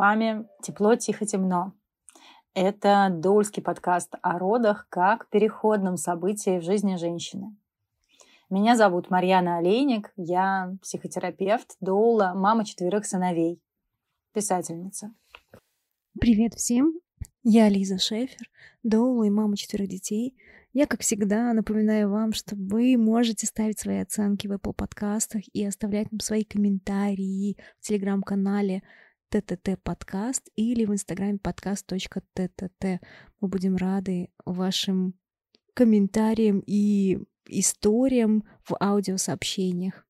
Вами «Тепло, тихо, темно». Это доульский подкаст о родах как переходном событии в жизни женщины. Меня зовут Марьяна Олейник, я психотерапевт, доула, мама четверых сыновей, писательница. Привет всем, я Лиза Шефер, доула и мама четверых детей – я, как всегда, напоминаю вам, что вы можете ставить свои оценки в Apple подкастах и оставлять нам свои комментарии в телеграм-канале ТТТ подкаст или в инстаграме подкаст.тт. Мы будем рады вашим комментариям и историям в аудиосообщениях.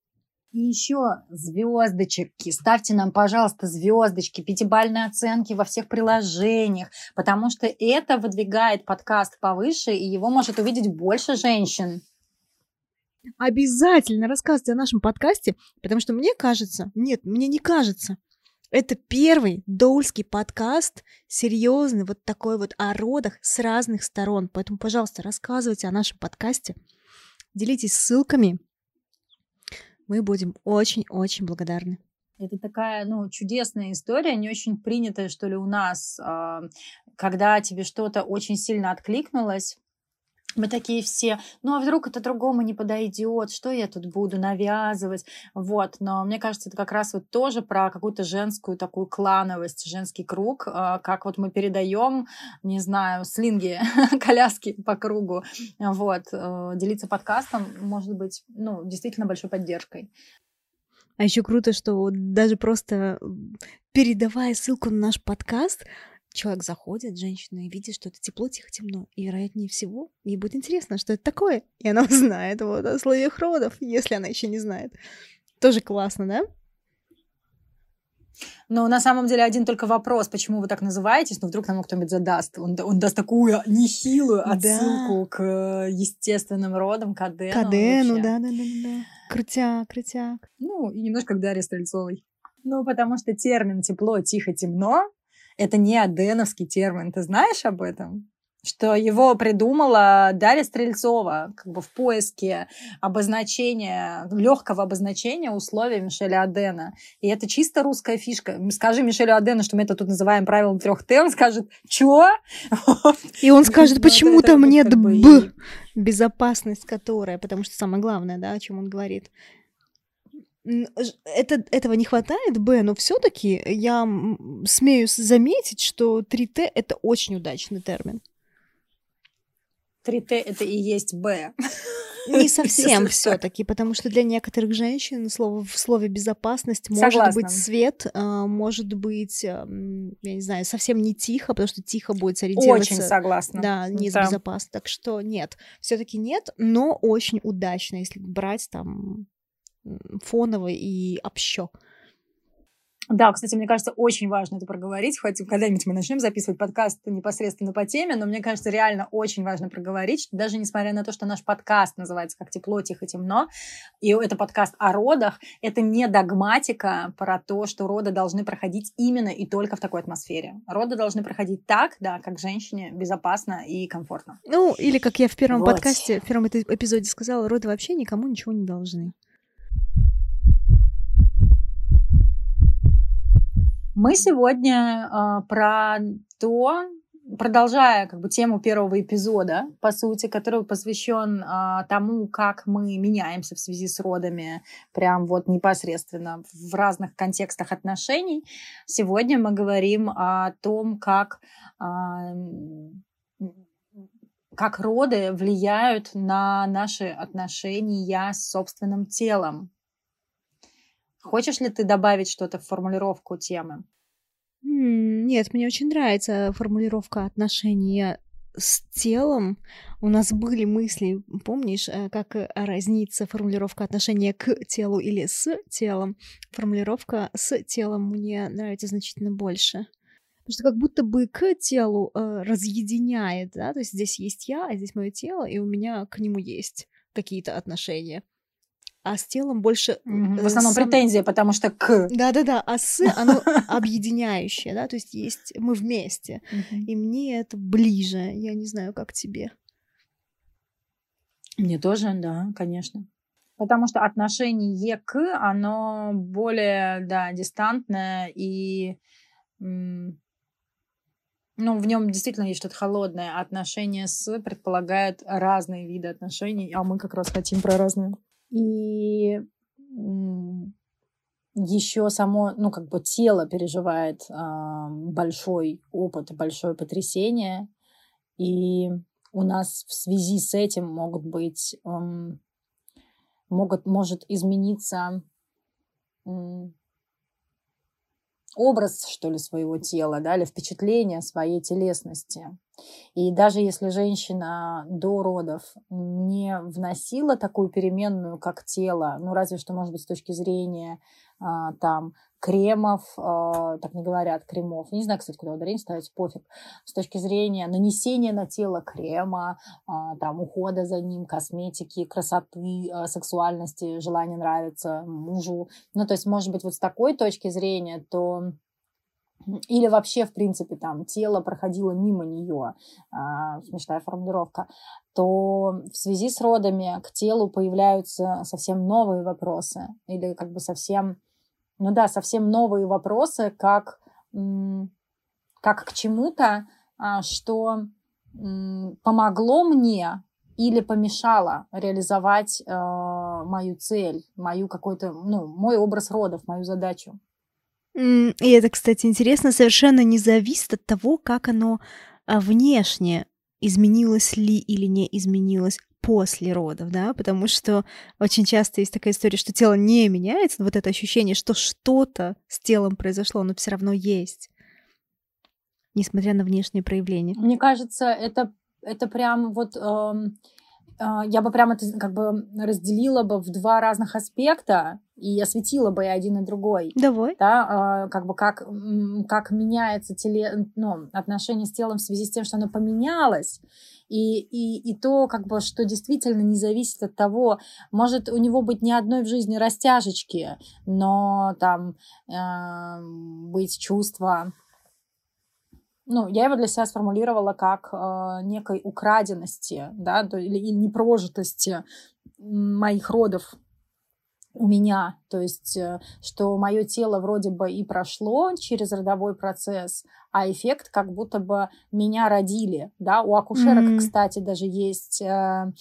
И еще звездочки. Ставьте нам, пожалуйста, звездочки, пятибальные оценки во всех приложениях, потому что это выдвигает подкаст повыше, и его может увидеть больше женщин. Обязательно рассказывайте о нашем подкасте, потому что мне кажется, нет, мне не кажется, это первый доульский подкаст, серьезный, вот такой вот о родах с разных сторон. Поэтому, пожалуйста, рассказывайте о нашем подкасте, делитесь ссылками, мы будем очень-очень благодарны. Это такая, ну, чудесная история, не очень принятая, что ли, у нас, а, когда тебе что-то очень сильно откликнулось, мы такие все, ну а вдруг это другому не подойдет, что я тут буду навязывать, вот. Но мне кажется, это как раз вот тоже про какую-то женскую такую клановость, женский круг, а, как вот мы передаем, не знаю, слинги, коляски по кругу, вот. Э, делиться подкастом может быть, ну, действительно большой поддержкой. А еще круто, что даже просто передавая ссылку на наш подкаст, человек заходит, женщина, и видит, что это тепло, тихо, темно. И, вероятнее всего, ей будет интересно, что это такое. И она узнает вот о условиях родов, если она еще не знает. Тоже классно, да? Но на самом деле один только вопрос, почему вы так называетесь, но вдруг нам кто-нибудь задаст. Он, он даст такую нехилую отсылку да. к естественным родам, к Адену. К Адену, да-да-да. Крутяк, крутяк. Ну, и немножко к Дарье Стрельцовой. Ну, потому что термин «тепло, тихо, темно» это не аденовский термин. Ты знаешь об этом? что его придумала Дарья Стрельцова как бы в поиске обозначения, легкого обозначения условий Мишеля Адена. И это чисто русская фишка. Скажи Мишелю Адену, что мы это тут называем правилом трех Т, он скажет, чё? И он скажет, ну, почему там нет Б, безопасность которая, потому что самое главное, да, о чем он говорит это, этого не хватает, Б, но все-таки я смею заметить, что 3Т это очень удачный термин. 3Т это и есть Б. Не совсем все-таки, потому что для некоторых женщин слово, в слове безопасность может Согласна. быть свет, а, может быть, я не знаю, совсем не тихо, потому что тихо будет сориентироваться. Очень согласна. Да, не да. безопасно. Так что нет, все-таки нет, но очень удачно, если брать там фоново и общо. Да, кстати, мне кажется, очень важно это проговорить. Хоть когда-нибудь мы начнем записывать подкаст непосредственно по теме, но мне кажется, реально очень важно проговорить, что даже несмотря на то, что наш подкаст называется как «Тепло, тихо, темно», и это подкаст о родах, это не догматика про то, что роды должны проходить именно и только в такой атмосфере. Роды должны проходить так, да, как женщине безопасно и комфортно. Ну, или как я в первом вот. подкасте, в первом эпизоде сказала, роды вообще никому ничего не должны. Мы сегодня э, про то, продолжая как бы тему первого эпизода, по сути, который посвящен э, тому, как мы меняемся в связи с родами, прям вот непосредственно в разных контекстах отношений. Сегодня мы говорим о том, как э, как роды влияют на наши отношения с собственным телом. Хочешь ли ты добавить что-то в формулировку темы? Нет, мне очень нравится формулировка отношения с телом. У нас были мысли, помнишь, э, как э, разнится формулировка отношения к телу или с телом. Формулировка с телом мне нравится значительно больше. Потому что как будто бы к телу э, разъединяет, да, то есть здесь есть я, а здесь мое тело, и у меня к нему есть какие-то отношения а с телом больше... В основном сам... претензия, потому что к... Да-да-да, а с, оно объединяющее, да, то есть есть мы вместе, и мне это ближе, я не знаю, как тебе. Мне тоже, да, конечно. Потому что отношение к, оно более, да, дистантное и ну, в нем действительно есть что-то холодное. Отношения с предполагают разные виды отношений, а мы как раз хотим про разные. И еще само, ну, как бы тело переживает э, большой опыт, большое потрясение. И у нас в связи с этим могут быть, э, могут, может измениться образ, что ли, своего тела, да, или впечатление своей телесности. И даже если женщина до родов не вносила такую переменную, как тело, ну, разве что, может быть, с точки зрения а, там кремов, а, так не говорят, кремов. Не знаю, кстати, куда ударение ставить, пофиг. С точки зрения нанесения на тело крема, а, там, ухода за ним, косметики, красоты, сексуальности, желания нравиться мужу. Ну, то есть, может быть, вот с такой точки зрения, то или вообще, в принципе, там тело проходило мимо нее, э, смешная формулировка, то в связи с родами к телу появляются совсем новые вопросы или как бы совсем ну да, совсем новые вопросы, как, как к чему-то, а, что помогло мне или помешало реализовать э, мою цель, мою какой-то, ну, мой образ родов, мою задачу. И это, кстати, интересно, совершенно не зависит от того, как оно а, внешне изменилось ли или не изменилось после родов, да, потому что очень часто есть такая история, что тело не меняется, но вот это ощущение, что что-то с телом произошло, оно все равно есть, несмотря на внешние проявления. Мне кажется, это, это прям вот... Эм я бы прямо это как бы разделила бы в два разных аспекта и осветила бы и один и другой. Давай. Да, а, как бы как, как меняется теле, ну, отношение с телом в связи с тем, что оно поменялось. И, и, и то, как бы, что действительно не зависит от того, может у него быть ни одной в жизни растяжечки, но там э, быть чувство ну, я его для себя сформулировала как э, некой украденности, да, или, или непрожитости моих родов у меня, то есть, э, что мое тело вроде бы и прошло через родовой процесс, а эффект как будто бы меня родили, да, у акушерок, mm-hmm. кстати, даже есть э,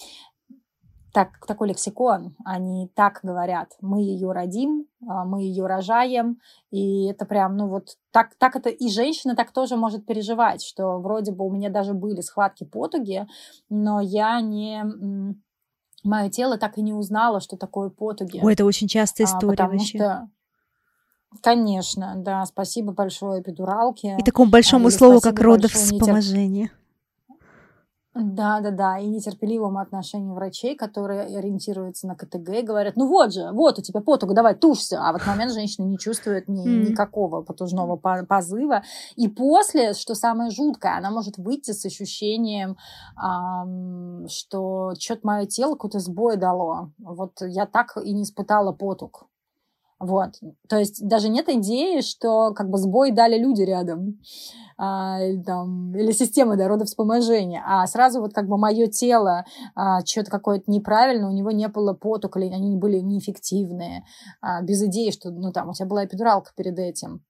так, такой лексикон, они так говорят, мы ее родим, а, мы ее рожаем, и это прям, ну вот так, так это и женщина так тоже может переживать, что вроде бы у меня даже были схватки потуги, но я не мое тело так и не узнало, что такое потуги. Ой, это очень частая а, история потому вообще. Что, конечно, да, спасибо большое эпидуралке. И такому большому слову, как родовспоможение. Да, да, да, и нетерпеливому отношению врачей, которые ориентируются на КТГ и говорят, ну вот же, вот у тебя потуга, давай тушься. А в этот момент женщина не чувствует ни, mm. никакого потужного позыва. И после, что самое жуткое, она может выйти с ощущением, эм, что что-то мое тело какой-то сбой дало. Вот я так и не испытала потуг. Вот. То есть даже нет идеи, что как бы сбой дали люди рядом а, или, там, или система да, родовспоможения, а сразу вот как бы мое тело а, что-то какое-то неправильно, у него не было поток, или они были неэффективные, а, без идеи, что ну там у тебя была эпидуралка перед этим.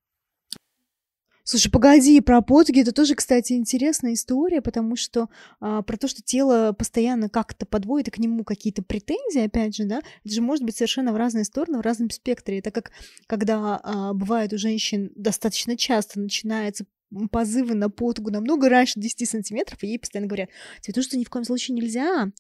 Слушай, погоди, про потуги это тоже, кстати, интересная история, потому что а, про то, что тело постоянно как-то подводит к нему какие-то претензии, опять же, да, это же может быть совершенно в разные стороны, в разном спектре. Это как когда а, бывает у женщин достаточно часто начинается позывы на потугу намного раньше 10 сантиметров, и ей постоянно говорят, тебе то, что ни в коем случае нельзя,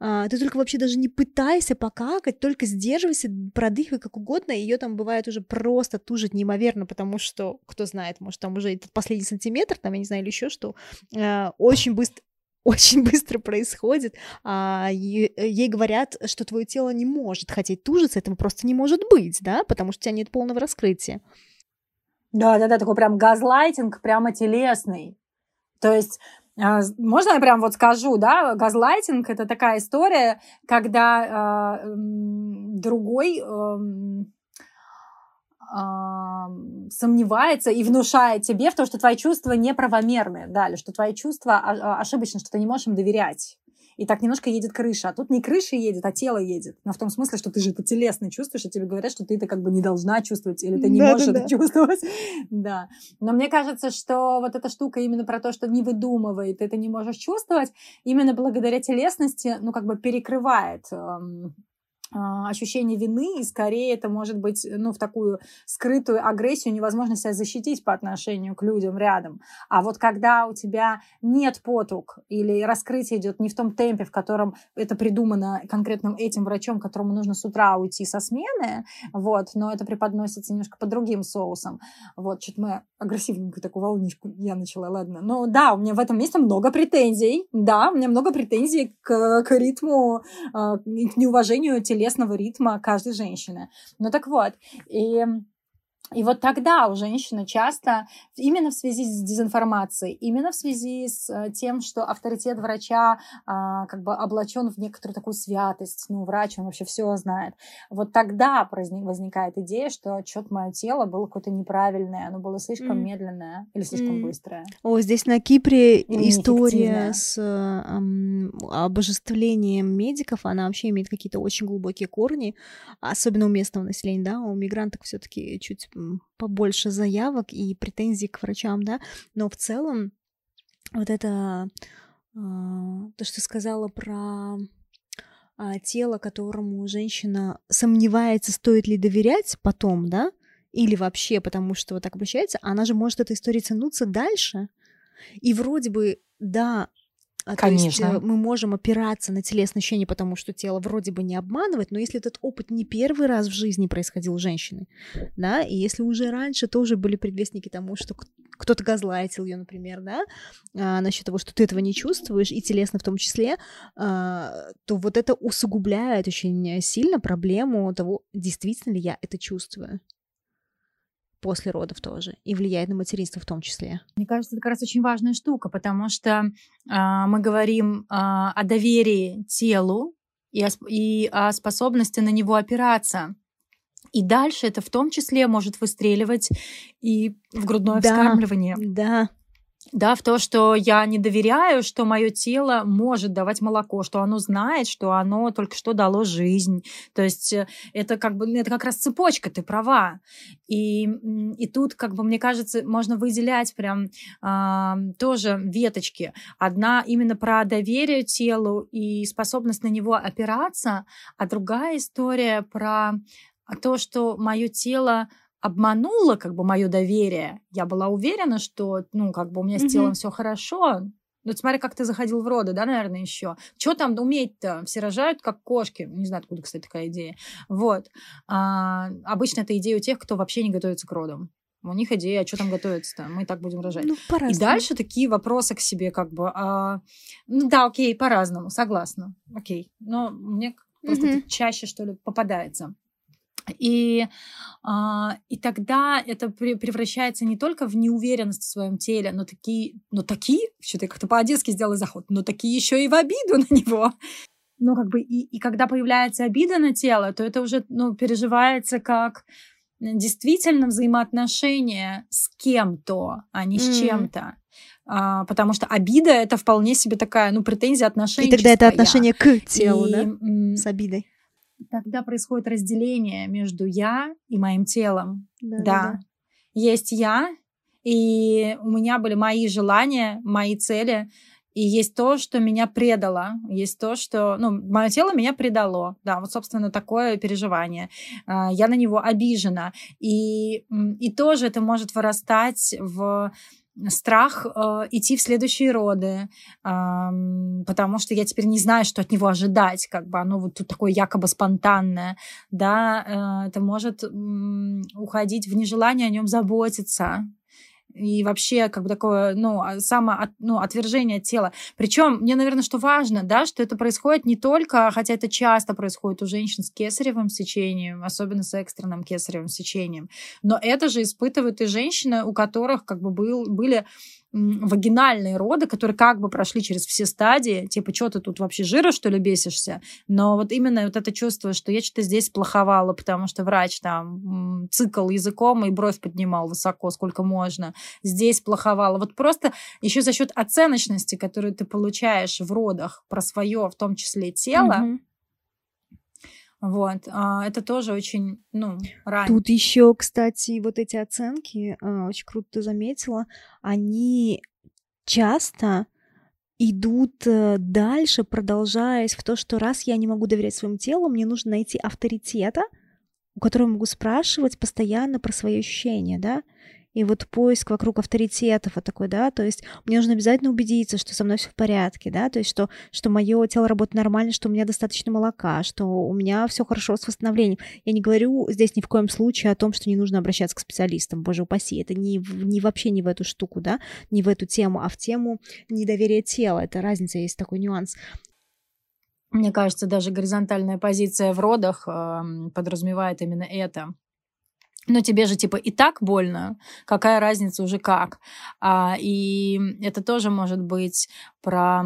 ты только вообще даже не пытайся покакать, только сдерживайся, продыхивай как угодно, ее там бывает уже просто тужит неимоверно, потому что, кто знает, может, там уже этот последний сантиметр, там, я не знаю, или еще что, а, очень быстро очень быстро происходит, а ей говорят, что твое тело не может хотеть тужиться, этого просто не может быть, да, потому что у тебя нет полного раскрытия. Да, да, да, такой прям газлайтинг, прямо телесный. То есть а, можно я прям вот скажу, да, газлайтинг это такая история, когда э, другой э, э, сомневается и внушает тебе в том, что твои чувства неправомерны, да, или что твои чувства ошибочны, что ты не можешь им доверять и так немножко едет крыша. А тут не крыша едет, а тело едет. Но в том смысле, что ты же это телесно чувствуешь, и тебе говорят, что ты это как бы не должна чувствовать, или ты не да, можешь да, это да. чувствовать. Да. Но мне кажется, что вот эта штука именно про то, что не выдумывай, ты это не можешь чувствовать, именно благодаря телесности, ну, как бы перекрывает эм, а, ощущение вины, и скорее это может быть ну, в такую скрытую агрессию, невозможно себя защитить по отношению к людям рядом. А вот когда у тебя нет потуг или раскрытие идет не в том темпе, в котором это придумано конкретным этим врачом, которому нужно с утра уйти со смены, вот, но это преподносится немножко по другим соусам. Вот, что-то мы агрессивненькую такую волничку я начала, ладно. Но да, у меня в этом месте много претензий, да, у меня много претензий к, к ритму, а, к неуважению телесного телесного ритма каждой женщины. Ну так вот, и и вот тогда у женщины часто, именно в связи с дезинформацией, именно в связи с э, тем, что авторитет врача а, как бы облачен в некоторую такую святость, ну, врач, он вообще все знает, вот тогда возникает идея, что что-то мое тело было какое-то неправильное, оно было слишком mm. медленное или слишком mm. быстрое. О, здесь на Кипре история с эм, обожествлением медиков, она вообще имеет какие-то очень глубокие корни, особенно у местного населения, да, у мигрантов все-таки чуть побольше заявок и претензий к врачам, да, но в целом вот это а, то, что сказала про а, тело, которому женщина сомневается, стоит ли доверять потом, да, или вообще потому что вот так обращается, она же может этой истории тянуться дальше. И вроде бы, да, Конечно. То есть мы можем опираться на телесные ощущения, потому что тело вроде бы не обманывает, но если этот опыт не первый раз в жизни происходил у женщины, да, и если уже раньше тоже были предвестники тому, что кто-то газлайтил ее, например, да, а, насчет того, что ты этого не чувствуешь, и телесно в том числе, а, то вот это усугубляет очень сильно проблему того, действительно ли я это чувствую после родов тоже и влияет на материнство в том числе. Мне кажется, это как раз очень важная штука, потому что э, мы говорим э, о доверии телу и о, и о способности на него опираться. И дальше это в том числе может выстреливать и в грудное да, вскармливание. Да да, в то, что я не доверяю, что мое тело может давать молоко, что оно знает, что оно только что дало жизнь. То есть э, это как бы это как раз цепочка, ты права. И, и тут, как бы, мне кажется, можно выделять прям а, тоже веточки. Одна именно про доверие телу и способность на него опираться, а другая история про то, что мое тело обманула как бы мое доверие. Я была уверена, что, ну, как бы у меня с телом mm-hmm. все хорошо. Ну, смотри, как ты заходил в роды, да, наверное, еще. Что там уметь-то? Все рожают, как кошки. Не знаю, откуда, кстати, такая идея. Вот. А, обычно это идея у тех, кто вообще не готовится к родам. У них идея, а что там готовится-то? Мы так будем рожать. Ну, и дальше такие вопросы к себе, как бы. А, ну да, окей, по-разному, согласна. Окей. Но мне просто mm-hmm. чаще, что ли, попадается. И, а, и тогда это превращается не только в неуверенность в своем теле, но такие, но такие, что-то я как-то по-одесски сделала заход, но такие еще и в обиду на него. Ну, как бы, и, и когда появляется обида на тело, то это уже, ну, переживается как действительно взаимоотношения с кем-то, а не с mm. чем-то. А, потому что обида это вполне себе такая, ну, претензия отношения. И тогда это отношение к телу, и, да? С обидой тогда происходит разделение между я и моим телом. Да, да. да. Есть я, и у меня были мои желания, мои цели, и есть то, что меня предало, есть то, что, ну, мое тело меня предало, да, вот, собственно, такое переживание. А, я на него обижена, и, и тоже это может вырастать в страх э, идти в следующие роды, э, потому что я теперь не знаю, что от него ожидать, как бы оно вот тут такое якобы спонтанное, да, э, это может э, уходить в нежелание о нем заботиться, и вообще как бы такое, ну, а, само, ну, отвержение тела. Причем мне, наверное, что важно, да, что это происходит не только, хотя это часто происходит у женщин с кесаревым сечением, особенно с экстренным кесаревым сечением, но это же испытывают и женщины, у которых как бы был, были вагинальные роды, которые как бы прошли через все стадии, типа, что ты тут вообще жира, что ли, бесишься? Но вот именно вот это чувство, что я что-то здесь плоховала, потому что врач там цикл языком и бровь поднимал высоко, сколько можно. Здесь плоховала. Вот просто еще за счет оценочности, которую ты получаешь в родах про свое, в том числе тело, mm-hmm вот, а, это тоже очень, ну, рано. Тут еще, кстати, вот эти оценки, а, очень круто ты заметила, они часто идут э, дальше, продолжаясь в то, что раз я не могу доверять своему телу, мне нужно найти авторитета, у которого могу спрашивать постоянно про свои ощущения, да, и вот поиск вокруг авторитетов вот такой, да, то есть мне нужно обязательно убедиться, что со мной все в порядке, да, то есть что, что мое тело работает нормально, что у меня достаточно молока, что у меня все хорошо с восстановлением. Я не говорю здесь ни в коем случае о том, что не нужно обращаться к специалистам, боже упаси, это не, не вообще не в эту штуку, да, не в эту тему, а в тему недоверия тела, это разница, есть такой нюанс. Мне кажется, даже горизонтальная позиция в родах э, подразумевает именно это но тебе же типа и так больно, какая разница уже как. А, и это тоже может быть про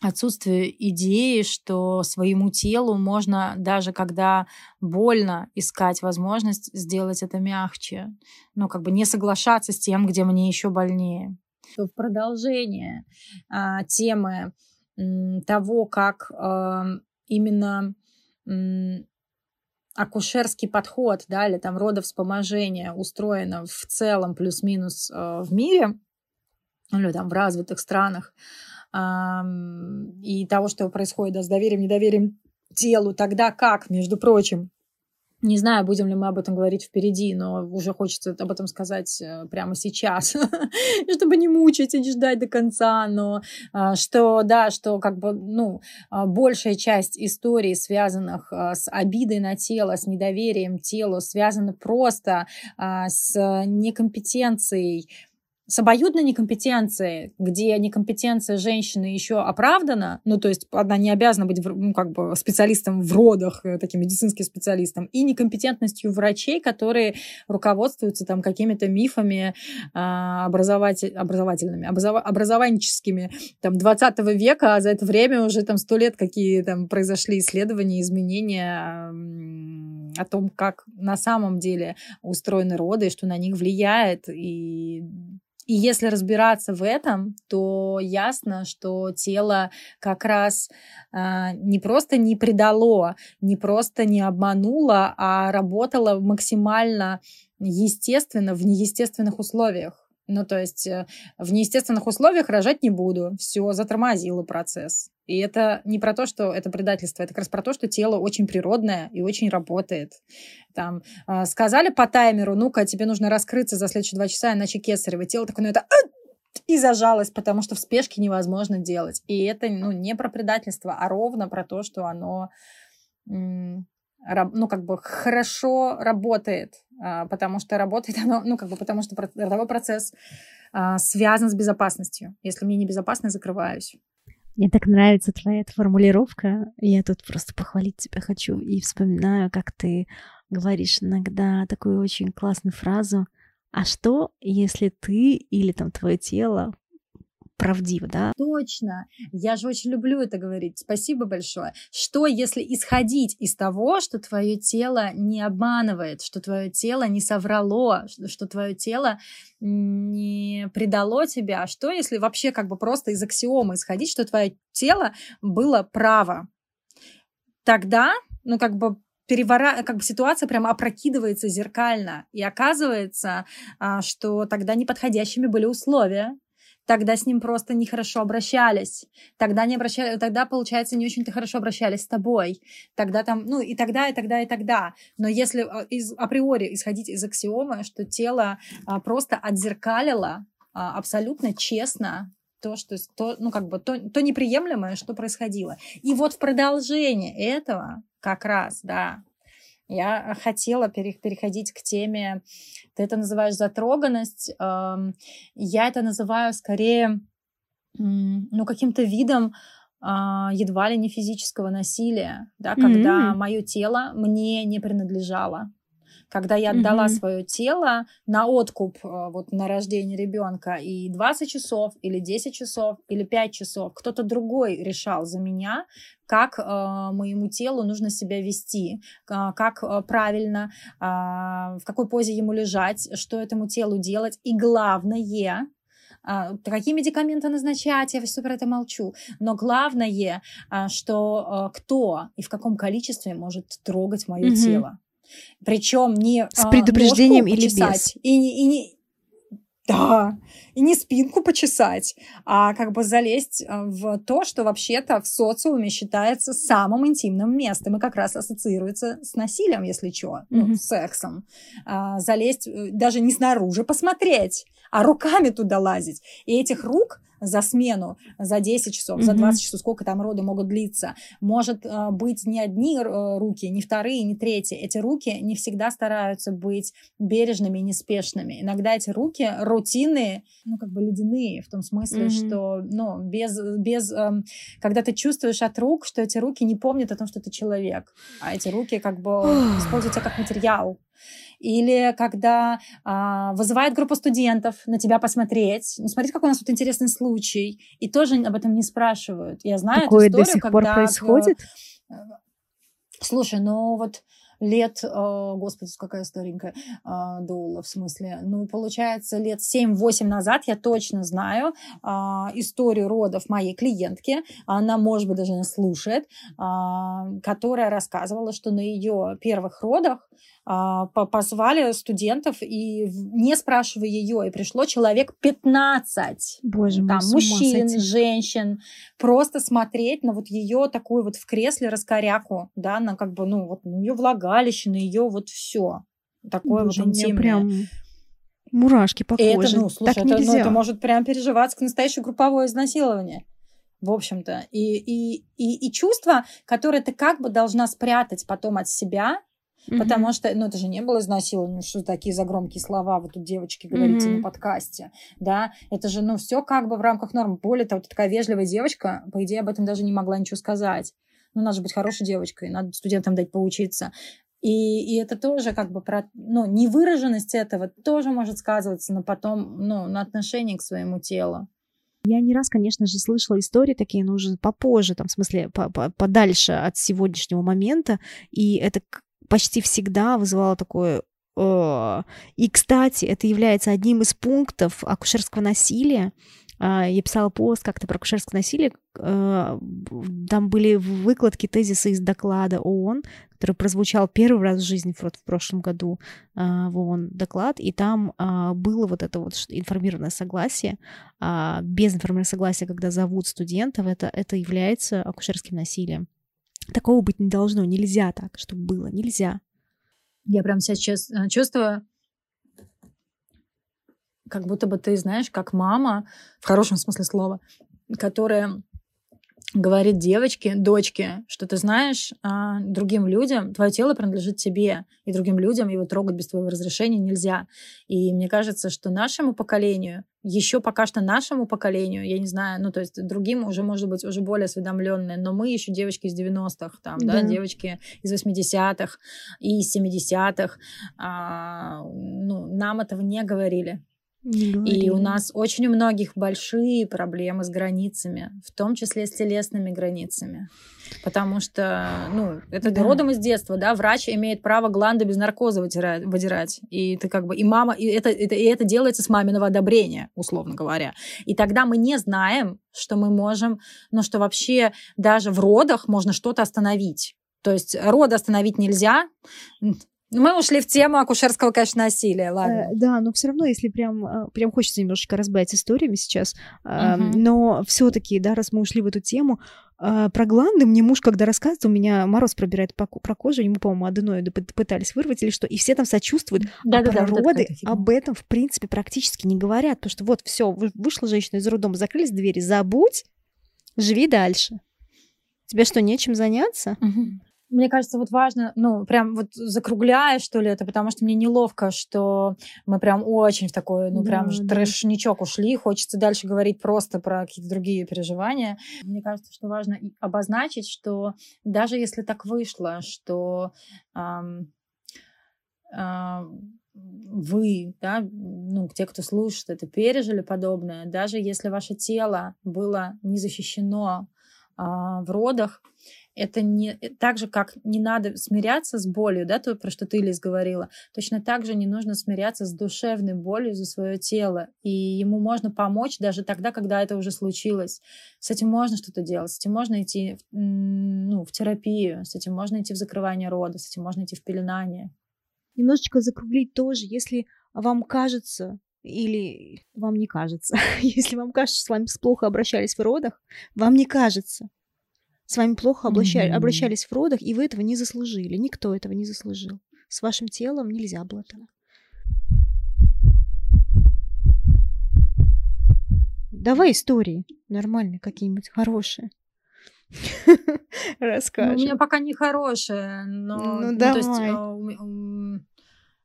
отсутствие идеи, что своему телу можно, даже когда больно, искать возможность сделать это мягче. Ну, как бы не соглашаться с тем, где мне еще больнее. В продолжение а, темы м, того, как а, именно акушерский подход, да, или там родовспоможение устроено в целом плюс-минус э, в мире, или там в развитых странах, и того, что происходит да, с доверием, недоверием телу, тогда как, между прочим, не знаю, будем ли мы об этом говорить впереди, но уже хочется об этом сказать э, прямо сейчас, чтобы не мучить и не ждать до конца, но а, что, да, что как бы, ну, а, большая часть историй, связанных с обидой на тело, с недоверием телу, связана просто с некомпетенцией, с обоюдной некомпетенцией, где некомпетенция женщины еще оправдана, ну, то есть она не обязана быть, ну, как бы специалистом в родах, э, таким медицинским специалистом, и некомпетентностью врачей, которые руководствуются там какими-то мифами а, образователь, образовательными, образов, образованческими, там, 20 века, а за это время уже там сто лет какие там произошли исследования, изменения о том, как на самом деле устроены роды, что на них влияет, и и если разбираться в этом, то ясно, что тело как раз э, не просто не предало, не просто не обмануло, а работало максимально естественно в неестественных условиях. Ну, то есть э, в неестественных условиях рожать не буду. Все, затормозило процесс. И это не про то, что это предательство, это как раз про то, что тело очень природное и очень работает. Там э, сказали по таймеру, ну-ка, тебе нужно раскрыться за следующие два часа, иначе кесарево. Тело такое, ну это и зажалось, потому что в спешке невозможно делать. И это ну, не про предательство, а ровно про то, что оно ну, как бы хорошо работает, а, потому что работает оно, ну, как бы потому что родовой процесс а, связан с безопасностью. Если мне небезопасно, закрываюсь. Мне так нравится твоя формулировка. Я тут просто похвалить тебя хочу и вспоминаю, как ты говоришь иногда такую очень классную фразу. А что, если ты или там твое тело правдиво, да? Точно. Я же очень люблю это говорить. Спасибо большое. Что, если исходить из того, что твое тело не обманывает, что твое тело не соврало, что твое тело не предало тебя? Что, если вообще как бы просто из аксиомы исходить, что твое тело было право? Тогда, ну, как бы перевора... как бы ситуация прямо опрокидывается зеркально. И оказывается, а, что тогда неподходящими были условия, тогда с ним просто нехорошо обращались, тогда не обращали, тогда, получается, не очень-то хорошо обращались с тобой, тогда там, ну, и тогда, и тогда, и тогда. Но если а, из, априори исходить из аксиомы, что тело а, просто отзеркалило а, абсолютно честно то, что, то, ну, как бы, то, то неприемлемое, что происходило. И вот в продолжение этого как раз, да, я хотела переходить к теме, ты это называешь затроганность, я это называю скорее ну, каким-то видом а, едва ли не физического насилия, да, когда mm-hmm. мое тело мне не принадлежало, когда я отдала mm-hmm. свое тело на откуп э, вот на рождение ребенка и 20 часов или 10 часов или 5 часов кто-то другой решал за меня, как э, моему телу нужно себя вести, э, как э, правильно, э, в какой позе ему лежать, что этому телу делать. И главное, а, какие медикаменты назначать, я все про это молчу. Но главное, а, что а, кто и в каком количестве может трогать мое угу. тело. Причем не с предупреждением или без. И, и, и, да, и не спинку почесать, а как бы залезть в то, что вообще-то в социуме считается самым интимным местом и как раз ассоциируется с насилием, если что, mm-hmm. ну, с сексом. А, залезть э, даже не снаружи, посмотреть, а руками туда лазить. И этих рук за смену, за 10 часов, mm-hmm. за 20 часов, сколько там роды могут длиться. Может э, быть не одни э, руки, не вторые, не третьи. Эти руки не всегда стараются быть бережными и неспешными. Иногда эти руки рутинные, ну, как бы ледяные, в том смысле, mm-hmm. что, ну, без, без, э, когда ты чувствуешь от рук, что эти руки не помнят о том, что ты человек, а эти руки как бы используются как материал или когда а, вызывает группа студентов на тебя посмотреть, ну, смотрите, какой у нас тут интересный случай, и тоже об этом не спрашивают. Я знаю Такое эту историю, до сих когда... пор происходит? Слушай, ну вот лет, господи, какая старенькая э, Доула, в смысле, ну, получается, лет 7-8 назад я точно знаю э, историю родов моей клиентки, она, может быть, даже не слушает, э, которая рассказывала, что на ее первых родах а, позвали студентов и не спрашивая ее, и пришло человек 15. Боже мой, Там мужчин, женщин. Просто смотреть на вот ее такую вот в кресле раскоряку, да, на как бы, ну, вот на ее влагалище, на ее вот все. Такое Боже, вот интимное. прям мурашки по коже. Это, ну, слушай, так это, нельзя. Ну, это может прям переживаться к настоящему групповое изнасилование в общем-то. И, и, и, и чувство, которое ты как бы должна спрятать потом от себя, Mm-hmm. Потому что, ну, это же не было изнасилование, что такие за громкие слова вы тут, девочки, говорите mm-hmm. на подкасте, да, это же, ну, все как бы в рамках норм. Более того, такая вежливая девочка, по идее, об этом даже не могла ничего сказать. Ну, надо же быть хорошей девочкой, надо студентам дать поучиться. И, и это тоже как бы про, ну, невыраженность этого тоже может сказываться на потом, ну, на отношении к своему телу. Я не раз, конечно же, слышала истории такие, но уже попозже, там, в смысле, по -по подальше от сегодняшнего момента, и это почти всегда вызывало такое и, кстати, это является одним из пунктов акушерского насилия. А, я писала пост как-то про акушерское насилие. А, там были выкладки, тезисы из доклада ООН, который прозвучал первый раз в жизни в прошлом году а, в ООН доклад, и там было вот это вот информированное согласие. Без информированного согласия, когда зовут студентов, это, это является акушерским насилием. Такого быть не должно, нельзя так, чтобы было, нельзя. Я прям сейчас э, чувствую, как будто бы ты, знаешь, как мама, в хорошем смысле слова, которая говорит девочке, дочке, что ты знаешь, а, другим людям твое тело принадлежит тебе, и другим людям его трогать без твоего разрешения нельзя. И мне кажется, что нашему поколению, еще пока что нашему поколению, я не знаю, ну то есть другим уже может быть уже более осведомленные, но мы еще девочки из 90-х, там, да, да девочки из 80-х и из 70-х, а, ну, нам этого не говорили. И у нас очень у многих большие проблемы с границами, в том числе с телесными границами. Потому что, ну, это да. родом из детства, да, врач имеет право гланды без наркоза выдирать, выдирать. И ты как бы, и мама, и это, это, и это делается с маминого одобрения, условно говоря. И тогда мы не знаем, что мы можем, ну, что вообще даже в родах можно что-то остановить. То есть роды остановить нельзя, мы ушли в тему акушерского, конечно, насилия, ладно. Э, да, но все равно, если прям, э, прям хочется немножечко разбавить историями сейчас, э, но все-таки, да, раз мы ушли в эту тему, э, про гланды мне муж, когда рассказывает, у меня мороз пробирает по, про кожу, ему, по-моему, аденоиды пытались вырвать или что, и все там сочувствуют, да, а да, про да, роды вот об этом, в принципе, практически не говорят, потому что вот все, вышла женщина из роддома, закрылись двери, забудь, живи дальше. Тебе что, нечем заняться? Угу мне кажется, вот важно, ну, прям вот закругляя, что ли, это, потому что мне неловко, что мы прям очень в такой, ну, прям да, да. трэшничок ушли, хочется дальше говорить просто про какие-то другие переживания. Мне кажется, что важно обозначить, что даже если так вышло, что эм, а, вы, да, ну, те, кто слушает это, пережили подобное, даже если ваше тело было не защищено а, в родах, это не э, так же, как не надо смиряться с болью, да, то, про что ты, Лиз, говорила, точно так же не нужно смиряться с душевной болью за свое тело, и ему можно помочь даже тогда, когда это уже случилось. С этим можно что-то делать, с этим можно идти ну, в терапию, с этим можно идти в закрывание рода, с этим можно идти в пеленание. Немножечко закруглить тоже, если вам кажется, или вам не кажется. Если вам кажется, что с вами плохо обращались в родах, вам не кажется с вами плохо обращали, mm-hmm. обращались в родах, и вы этого не заслужили. Никто этого не заслужил. С вашим телом нельзя было так. Давай истории нормальные какие-нибудь, хорошие. Расскажи. Ну, у меня пока не хорошие, но... Ну, ну давай.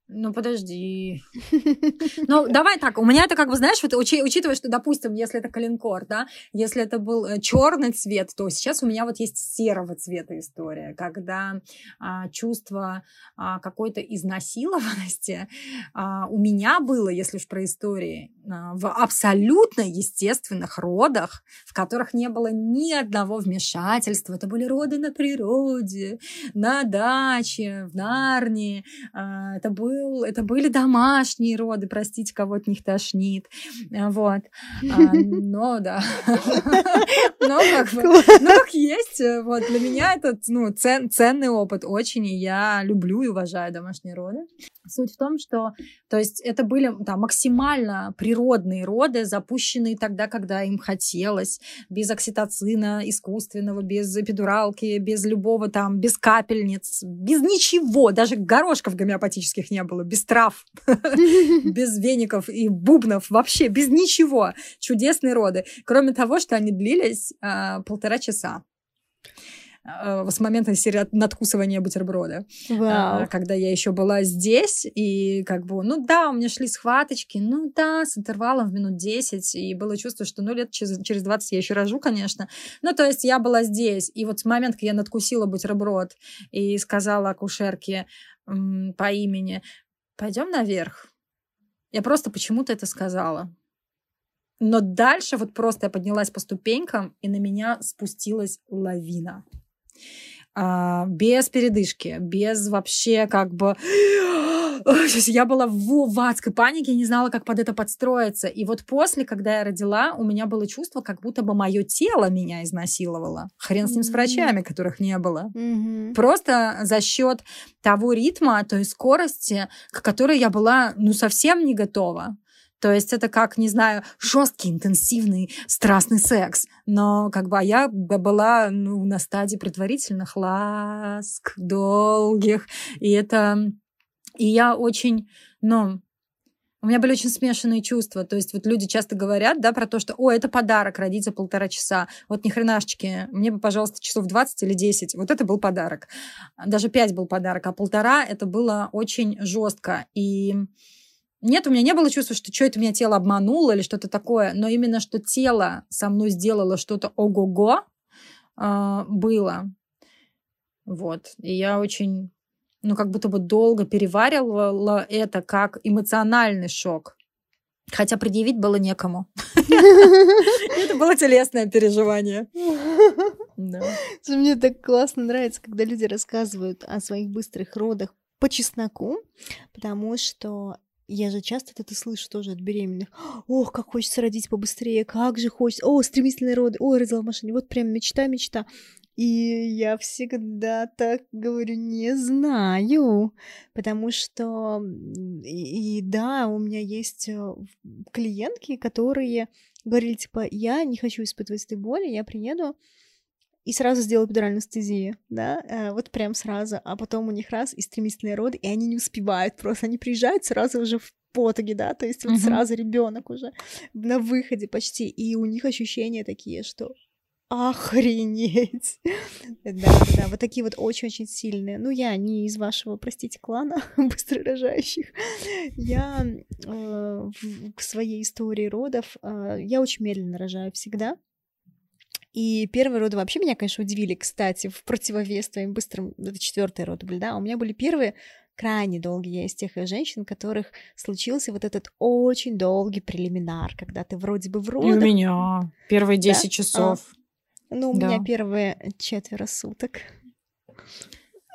Ну, подожди. Ну, давай так. У меня это как бы, знаешь, вот учи, учитывая, что, допустим, если это калинкор, да, если это был э, черный цвет, то сейчас у меня вот есть серого цвета история, когда а, чувство а, какой-то изнасилованности а, у меня было, если уж про истории, а, в абсолютно естественных родах, в которых не было ни одного вмешательства. Это были роды на природе, на даче, в Нарнии. А, это был был, это были домашние роды, простите, кого от них тошнит. Э, вот. А, но да. Но как бы, ну как есть. Э, вот для меня это ну, цен, ценный опыт очень, и я люблю и уважаю домашние роды. Суть в том, что то есть это были да, максимально природные роды, запущенные тогда, когда им хотелось, без окситоцина искусственного, без эпидуралки, без любого там, без капельниц, без ничего, даже горошков гомеопатических не было, без трав, без веников и бубнов, вообще без ничего. Чудесные роды. Кроме того, что они длились а, полтора часа. Э, с момента серии надкусывания бутерброда. Вау. Э, когда я еще была здесь, и как бы, ну да, у меня шли схваточки, ну да, с интервалом в минут 10, и было чувство, что ну лет через, через 20 я еще рожу, конечно. Ну, то есть я была здесь, и вот с момента, когда я надкусила бутерброд и сказала акушерке м, по имени, пойдем наверх. Я просто почему-то это сказала. Но дальше вот просто я поднялась по ступенькам, и на меня спустилась лавина. А, без передышки, без вообще как бы... Я была в, в адской панике, не знала, как под это подстроиться. И вот после, когда я родила, у меня было чувство, как будто бы мое тело меня изнасиловало. Хрен с ним с врачами, которых не было. Mm-hmm. Просто за счет того ритма, той скорости, к которой я была, ну, совсем не готова. То есть это как, не знаю, жесткий, интенсивный, страстный секс. Но как бы а я была ну, на стадии предварительных ласк, долгих. И это... И я очень, ну, у меня были очень смешанные чувства. То есть вот люди часто говорят, да, про то, что, о, это подарок родить за полтора часа. Вот ни хренашечки, мне бы, пожалуйста, часов 20 или 10. Вот это был подарок. Даже 5 был подарок, а полтора это было очень жестко. И нет, у меня не было чувства, что что это меня тело обмануло или что-то такое, но именно что тело со мной сделало что-то ого-го э, было. Вот. И я очень, ну, как будто бы долго переваривала это как эмоциональный шок. Хотя предъявить было некому. Это было телесное переживание. Мне так классно нравится, когда люди рассказывают о своих быстрых родах по чесноку, потому что я же часто это слышу тоже от беременных. Ох, как хочется родить побыстрее, как же хочется. О, стремительные роды. Ой, родила в машине. Вот прям мечта, мечта. И я всегда так говорю, не знаю, потому что и, и да, у меня есть э, клиентки, которые говорили типа, я не хочу испытывать этой боли, я приеду, и сразу сделал эпидуральную анестезию, да, э, вот прям сразу, а потом у них раз и стремительные роды, и они не успевают, просто они приезжают сразу уже в потоге, да, то есть вот uh-huh. сразу ребенок уже на выходе почти, и у них ощущения такие, что охренеть. да, да, вот такие вот очень-очень сильные. Ну, я не из вашего, простите, клана быстророжающих. Я э, в, к своей истории родов, э, я очень медленно рожаю всегда. И первые роды вообще меня, конечно, удивили, кстати, в противовес твоим быстрым... Это четвертые роды были, да? У меня были первые крайне долгий. Я из тех женщин, у которых случился вот этот очень долгий прелиминар, когда ты вроде бы в родах... И у меня первые 10 да? часов. А, ну, у да. меня первые четверо суток.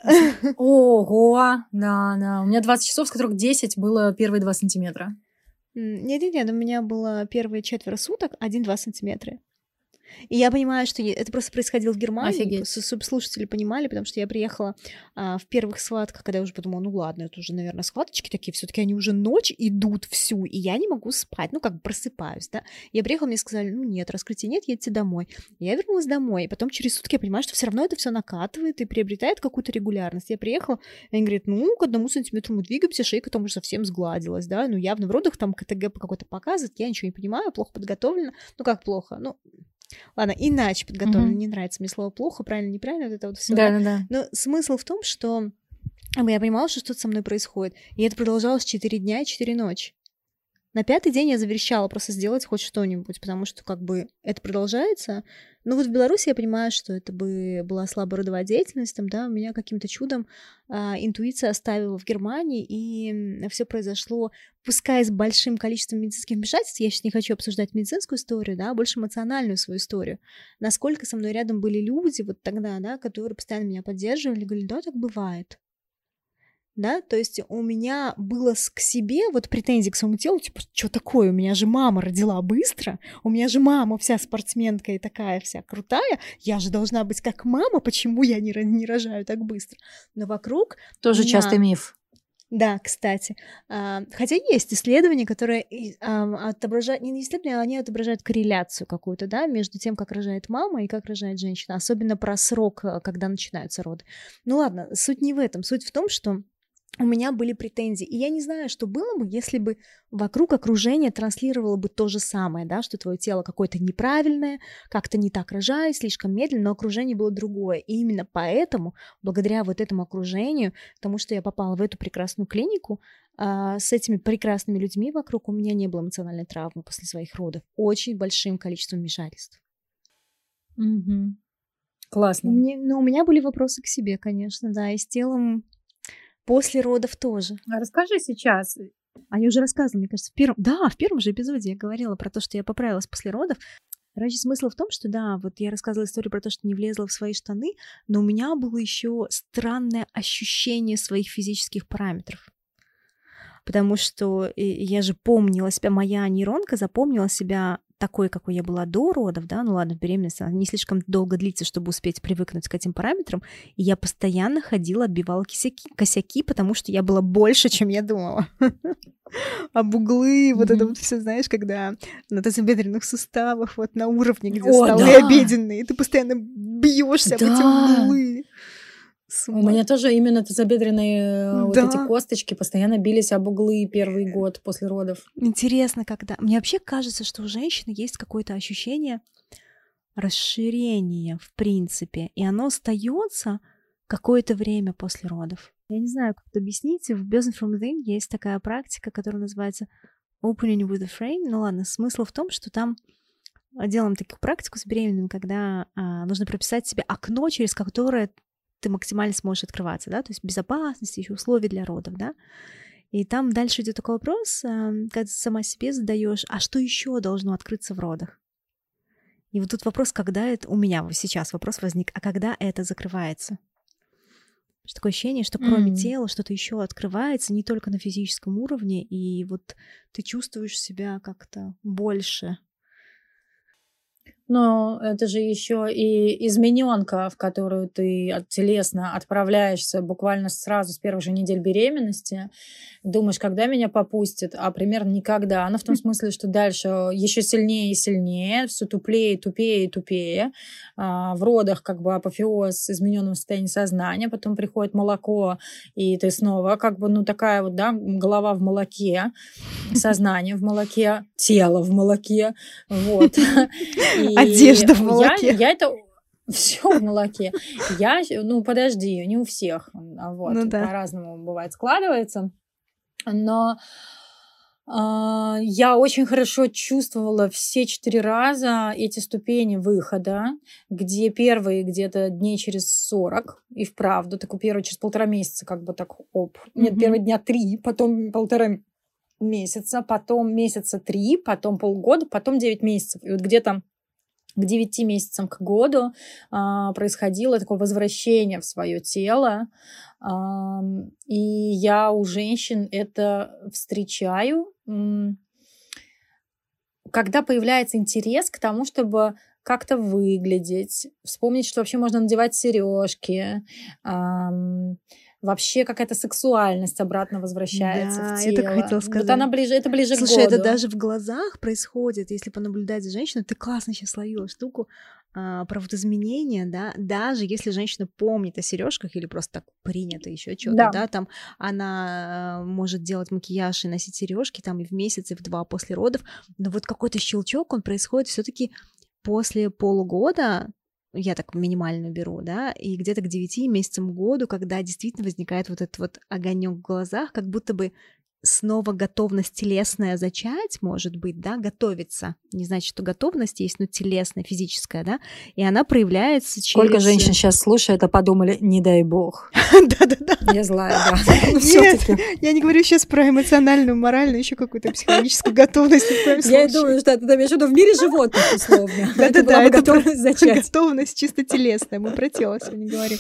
Ого, да, да. У меня 20 часов, с которых 10 было первые 2 сантиметра. Нет-нет-нет, у меня было первые четверо суток, 1-2 сантиметра. И я понимаю, что это просто происходило в Германии. Офигеть. Слушатели понимали, потому что я приехала а, в первых схватках, когда я уже подумала, ну ладно, это уже, наверное, схваточки такие, все таки они уже ночь идут всю, и я не могу спать, ну, как бы просыпаюсь, да. Я приехала, мне сказали, ну, нет, раскрытия нет, едьте домой. Я вернулась домой, и потом через сутки я понимаю, что все равно это все накатывает и приобретает какую-то регулярность. Я приехала, и они говорят, ну, к одному сантиметру мы двигаемся, шейка там уже совсем сгладилась, да, ну, явно в родах там КТГ какой-то показывает, я ничего не понимаю, плохо подготовлена, ну, как плохо, ну, Ладно, иначе подготовлен. Mm-hmm. Не нравится мне слово плохо, правильно, неправильно, вот это вот все. Да, да, да. Но смысл в том, что я понимала, что что-то со мной происходит. И это продолжалось 4 дня и 4 ночи. На пятый день я заверещала просто сделать хоть что-нибудь, потому что как бы это продолжается. Но вот в Беларуси я понимаю, что это бы была слабая родовая деятельность, там, да, у меня каким-то чудом а, интуиция оставила в Германии, и все произошло, пускай с большим количеством медицинских вмешательств, я сейчас не хочу обсуждать медицинскую историю, да, а больше эмоциональную свою историю. Насколько со мной рядом были люди вот тогда, да, которые постоянно меня поддерживали, говорили, да, так бывает, да, то есть у меня было к себе вот претензии к своему телу, типа, что такое, у меня же мама родила быстро, у меня же мама вся спортсменка и такая вся крутая, я же должна быть как мама, почему я не, не рожаю так быстро? Но вокруг... Тоже меня... частый миф. Да, кстати. А, хотя есть исследования, которые отображают, не исследования, они отображают корреляцию какую-то, да, между тем, как рожает мама и как рожает женщина, особенно про срок, э, когда начинаются роды. Ну ладно, суть не в этом. Суть в том, что у меня были претензии. И я не знаю, что было бы, если бы вокруг окружение транслировало бы то же самое, да, что твое тело какое-то неправильное, как-то не так рожает, слишком медленно, но окружение было другое. И именно поэтому, благодаря вот этому окружению, тому, что я попала в эту прекрасную клинику, а, с этими прекрасными людьми вокруг у меня не было эмоциональной травмы после своих родов. Очень большим количеством вмешательств. Угу. Классно. Мне, но у меня были вопросы к себе, конечно, да, и с телом После родов тоже. А расскажи сейчас. А я уже рассказывала, мне кажется, в первом... Да, в первом же эпизоде я говорила про то, что я поправилась после родов. Короче, смысл в том, что да, вот я рассказывала историю про то, что не влезла в свои штаны, но у меня было еще странное ощущение своих физических параметров. Потому что я же помнила себя, моя нейронка запомнила себя такой, какой я была до родов, да, ну ладно, беременность она не слишком долго длится, чтобы успеть привыкнуть к этим параметрам, и я постоянно ходила, отбивала косяки, косяки, потому что я была больше, чем я думала. Об углы, вот это вот все, знаешь, когда на тазобедренных суставах, вот на уровне, где столы обеденные, ты постоянно бьешься об эти углы. У меня тоже именно тазобедренные да. вот эти косточки постоянно бились об углы первый год после родов. Интересно, когда... Мне вообще кажется, что у женщины есть какое-то ощущение расширения, в принципе, и оно остается какое-то время после родов. Я не знаю, как это объяснить. В Business from Within есть такая практика, которая называется Opening with a Frame. Ну ладно, смысл в том, что там делаем такую практику с беременными, когда а, нужно прописать себе окно, через которое ты максимально сможешь открываться, да, то есть безопасность, еще условия для родов, да. И там дальше идет такой вопрос, эм, когда ты сама себе задаешь, а что еще должно открыться в родах? И вот тут вопрос, когда это... У меня сейчас вопрос возник, а когда это закрывается? Такое ощущение, что кроме mm. тела что-то еще открывается не только на физическом уровне, и вот ты чувствуешь себя как-то больше но это же еще и измененка, в которую ты телесно отправляешься буквально сразу с первых же недель беременности. Думаешь, когда меня попустит, а примерно никогда. Она в том смысле, что дальше еще сильнее и сильнее, все туплее, тупее и тупее. А, в родах как бы апофеоз измененного состояния сознания, потом приходит молоко, и ты снова как бы, ну, такая вот, да, голова в молоке, сознание в молоке, тело в молоке, вот. Одежда в молоке. Я, я это все в молоке. Я, ну, подожди, не у всех. А вот, ну, да. по-разному бывает складывается. Но А, я очень хорошо чувствовала все четыре раза эти ступени выхода, где первые где-то дней через 40, и вправду, так у первого через полтора месяца как бы так оп. Нет, mm-hmm. первые дня три, потом полтора месяца, потом месяца три, потом полгода, потом девять месяцев. И вот где-то к девяти месяцам к году а, происходило такое возвращение в свое тело. А, и я у женщин это встречаю, когда появляется интерес к тому, чтобы как-то выглядеть, вспомнить, что вообще можно надевать сережки, вообще какая-то сексуальность обратно возвращается да, в тело. я так хотела сказать. Вот она ближе, это ближе Слушай, к году. это даже в глазах происходит, если понаблюдать за женщиной, ты классно сейчас словила штуку а, про вот изменения, да, даже если женщина помнит о сережках или просто так принято еще что-то, да. да, там она а, может делать макияж и носить сережки там и в месяц, и в два после родов, но вот какой-то щелчок, он происходит все-таки после полугода, я так минимально беру, да, и где-то к 9 месяцам году, когда действительно возникает вот этот вот огонек в глазах, как будто бы снова готовность телесная зачать, может быть, да, готовиться. Не значит, что готовность есть, но телесная, физическая, да, и она проявляется через... Сколько женщин сейчас слушают, а подумали, не дай бог. Да-да-да. Я злая, да. Нет, я не говорю сейчас про эмоциональную, моральную, еще какую-то психологическую готовность. Я думаю, что это имеешь в виду в мире животных, условно. Да-да-да, это готовность зачать. Готовность чисто телесная, мы про тело сегодня говорим.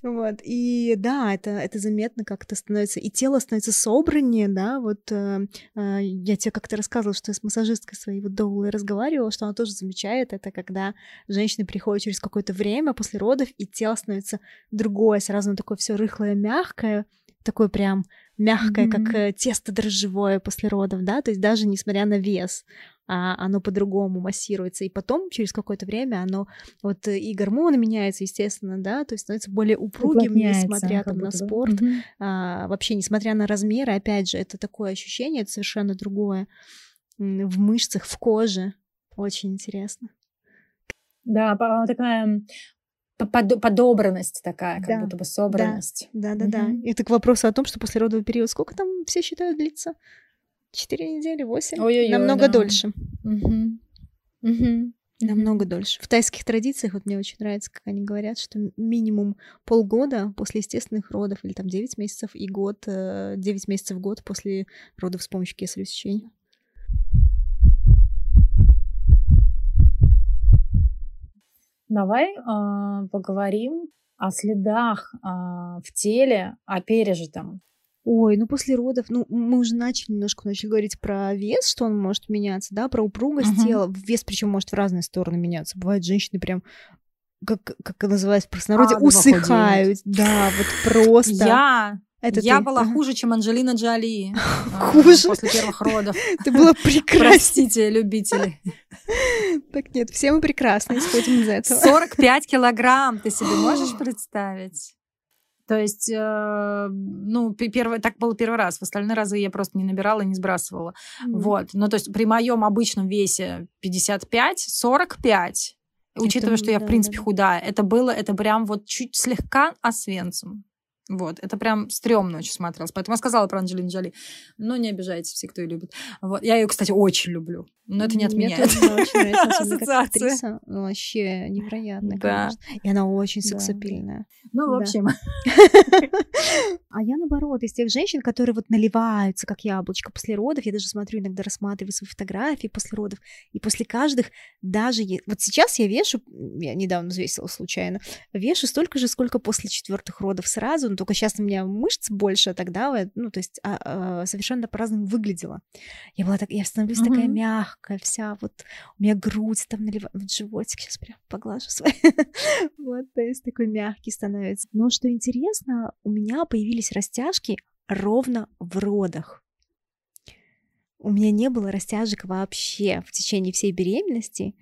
Вот, и да, это, это заметно как-то становится, и тело становится собраннее, да, вот э, э, я тебе как-то рассказывала, что я с массажисткой своей вот Доулой разговаривала, что она тоже замечает это, когда женщины приходят через какое-то время после родов, и тело становится другое, сразу такое все рыхлое, мягкое, такое прям мягкое, mm-hmm. как э, тесто дрожжевое после родов, да, то есть даже несмотря на вес, а оно по-другому массируется, и потом через какое-то время оно вот э, и гормоны меняются, естественно, да, то есть становится более упругим, несмотря там на спорт, mm-hmm. а, вообще несмотря на размеры, опять же, это такое ощущение, это совершенно другое в мышцах, в коже, очень интересно. Да, такая подобранность такая, как да, будто бы собранность. Да, да, да, угу. да. Это к вопросу о том, что после родового периода сколько там все считают длится? Четыре недели, восемь? Ой-ой-ой, Намного да. дольше. Угу. Угу. Намного дольше. В тайских традициях, вот мне очень нравится, как они говорят, что минимум полгода после естественных родов, или там 9 месяцев и год, 9 э, месяцев в год после родов с помощью кесарево сечения. Давай э, поговорим о следах э, в теле, о пережитом. Ой, ну после родов, ну мы уже начали немножко начали говорить про вес, что он может меняться, да, про упругость uh-huh. тела. Вес причем может в разные стороны меняться. Бывают женщины прям как, как называется в простонародье, а, усыхают. Да, вот просто. Я это я ты. была хуже, чем Анджелина Джоли. А, хуже? После первых родов. Ты была прекрасна. Простите, любители. Так нет, все мы прекрасно исходим из этого. 45 килограмм, ты себе можешь представить? То есть, э, ну, первый, так было первый раз. В остальные разы я просто не набирала, не сбрасывала. Mm. Вот. Ну, то есть при моем обычном весе 55, 45, учитывая, это, что я, да, в принципе, да. худая, это было, это прям вот чуть слегка освенцем. Вот, это прям стрёмно очень смотрелось. Поэтому я сказала про Анджелину Джоли. Но не обижайтесь все, кто ее любит. Вот. Я ее, кстати, очень люблю. Но это не отменяет. Мне тоже очень нравится, как актриса. Вообще невероятная, да. конечно. И она очень сексапильная. Ну, в общем. А я, наоборот, из тех женщин, которые вот наливаются, как яблочко после родов. Я даже смотрю, иногда рассматриваю свои фотографии после родов. И после каждых даже... Вот сейчас я вешу, я недавно взвесила случайно, вешу столько же, сколько после четвертых родов сразу, только сейчас у меня мышц больше, а тогда, ну, то есть а, а, совершенно по-разному выглядела. Я была так, я становлюсь такая мягкая вся, вот у меня грудь там наливает, вот животик сейчас прям поглажу свой. вот, то есть такой мягкий становится. Но что интересно, у меня появились растяжки ровно в родах. У меня не было растяжек вообще в течение всей беременности.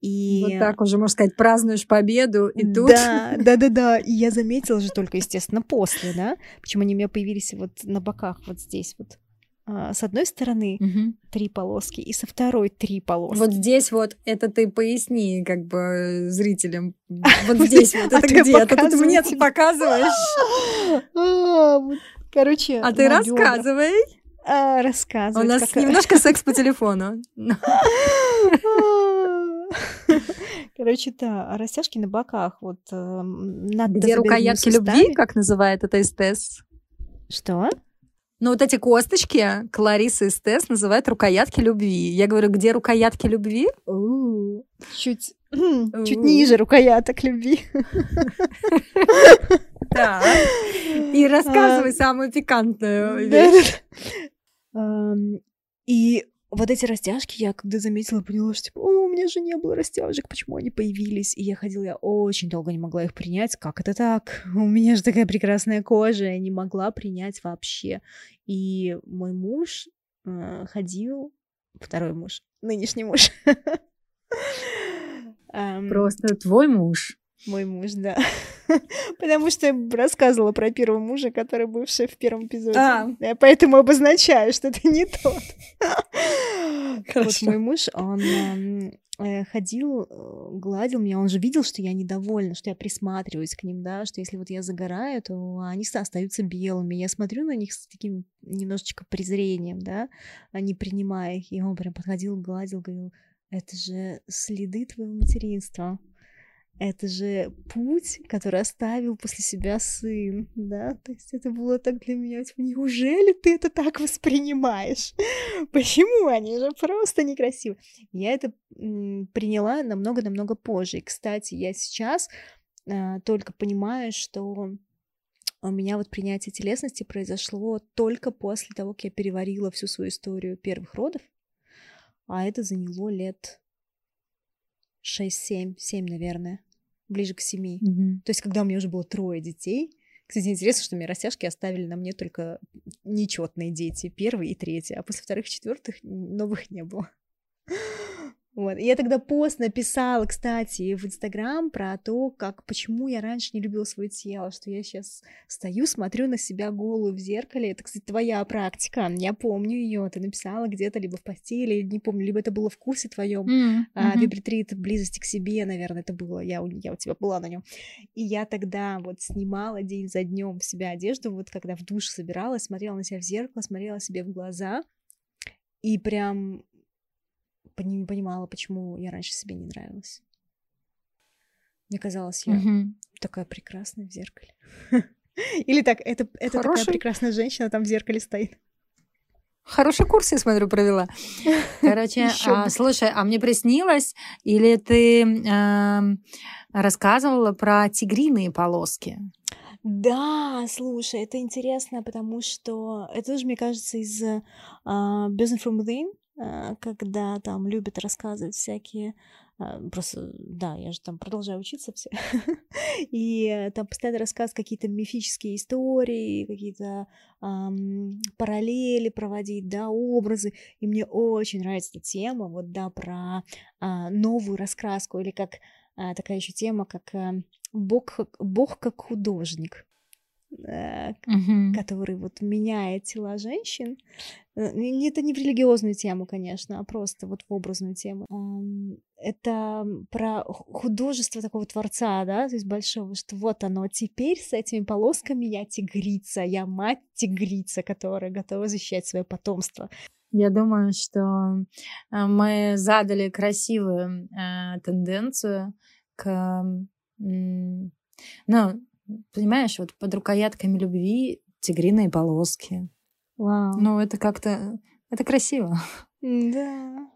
И... Вот так уже, можно сказать, празднуешь победу, и тут... Да, да, да, да. И я заметила же только, естественно, после, да, почему они у меня появились вот на боках, вот здесь вот. А, с одной стороны угу. три полоски, и со второй три полоски. Вот здесь вот это ты поясни как бы зрителям. Вот здесь вот это где? А тут мне показываешь. А, короче, А ты рассказывай. а, рассказывать. У нас немножко секс по телефону. Короче, да, растяжки на боках. Вот э, над Где рукоятки любви, как называет это эстез? Что? Ну, вот эти косточки Клариса эстез называют рукоятки любви. Я говорю, где рукоятки любви? Чуть, чуть ниже рукояток любви. Да. И рассказывай самую пикантную вещь. Ам, И вот эти растяжки я когда заметила, поняла, что типа, о, у меня же не было растяжек, почему они появились? И я ходила, я очень долго не могла их принять. Как это так? У меня же такая прекрасная кожа, я не могла принять вообще. И мой муж э, ходил, второй муж, нынешний муж. Ам, Просто твой муж. Мой муж, да. Потому что я рассказывала про первого мужа, который бывший в первом эпизоде. А. Я поэтому обозначаю, что это не тот. Вот мой муж, он э, ходил, э, гладил меня, он же видел, что я недовольна, что я присматриваюсь к ним, да, что если вот я загораю, то они ста- остаются белыми. Я смотрю на них с таким немножечко презрением, да, а не принимая их. И он прям подходил, гладил, говорил, это же следы твоего материнства. Это же путь, который оставил после себя сын, да, то есть это было так для меня, типа, неужели ты это так воспринимаешь? Почему они же просто некрасивы? Я это приняла намного-намного позже. И, кстати, я сейчас а, только понимаю, что у меня вот принятие телесности произошло только после того, как я переварила всю свою историю первых родов, а это заняло лет 6-7, 7, наверное, ближе к 7. Мгм. То есть, когда у меня уже было трое детей, кстати, интересно, что мне растяжки оставили на мне только нечетные дети, первый и третий, а после вторых и четвертых новых не было. Вот. И я тогда пост написала, кстати, в Инстаграм про то, как почему я раньше не любила свое тело, что я сейчас стою, смотрю на себя голую в зеркале. Это, кстати, твоя практика. Я помню ее. Ты написала где-то либо в постели, не помню, либо это было в курсе твоем. М, А, вибритрит близости к себе, наверное, это было. Я у, я у тебя была на нем. И я тогда вот снимала день за днем в себя одежду, вот когда в душ собиралась, смотрела на себя в зеркало, смотрела себе в глаза и прям пони- понимала, почему я раньше себе не нравилась. Мне казалось, я Мгм. такая прекрасная в зеркале. Или так, это, это такая Хороший. прекрасная женщина там в зеркале стоит. Хороший курс, я смотрю, провела. Короче, а, слушай, а мне приснилось, или ты эм, рассказывала про тигриные полоски? Да, слушай, это интересно, потому что это тоже, мне кажется, из а, Business from Within, когда там любят рассказывать всякие... а, Просто, да, я же там продолжаю учиться все. И э, там постоянно рассказывают какие-то мифические истории, какие-то ам, параллели проводить, да, образы. И мне очень нравится эта тема, вот, да, про а, новую раскраску, или как а, такая еще тема, как а, Бог, Бог как художник, Мгм. который вот меняет тела женщин. Э, Это не в религиозную тему, конечно, а просто вот в образную тему. Это про ху- художество такого творца, да, то есть большого, что вот оно теперь с этими полосками я тигрица, я мать тигрица, которая готова защищать свое потомство. Я думаю, что э, мы задали красивую э, тенденцию к... Ну, понимаешь, вот под рукоятками любви тигриные полоски. Вау. Ну, это как-то... Это красиво. Да.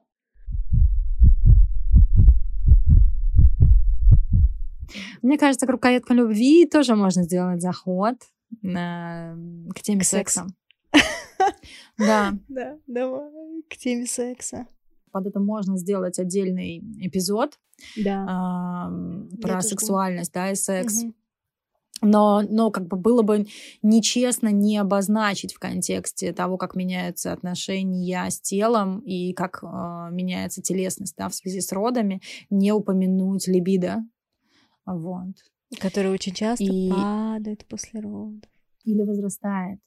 Мне кажется, к рукояткам любви тоже можно сделать заход э, к теме К секса. Да, Да, давай к теме секса. под это можно сделать отдельный эпизод Да. про сексуальность, да, и секс. Но, но как бы было бы нечестно не обозначить в контексте того, как меняются отношения с телом и как э, меняется телесность да, в связи с родами, не упомянуть либидо. Вот. Который очень часто И- падает после родов. Или возрастает.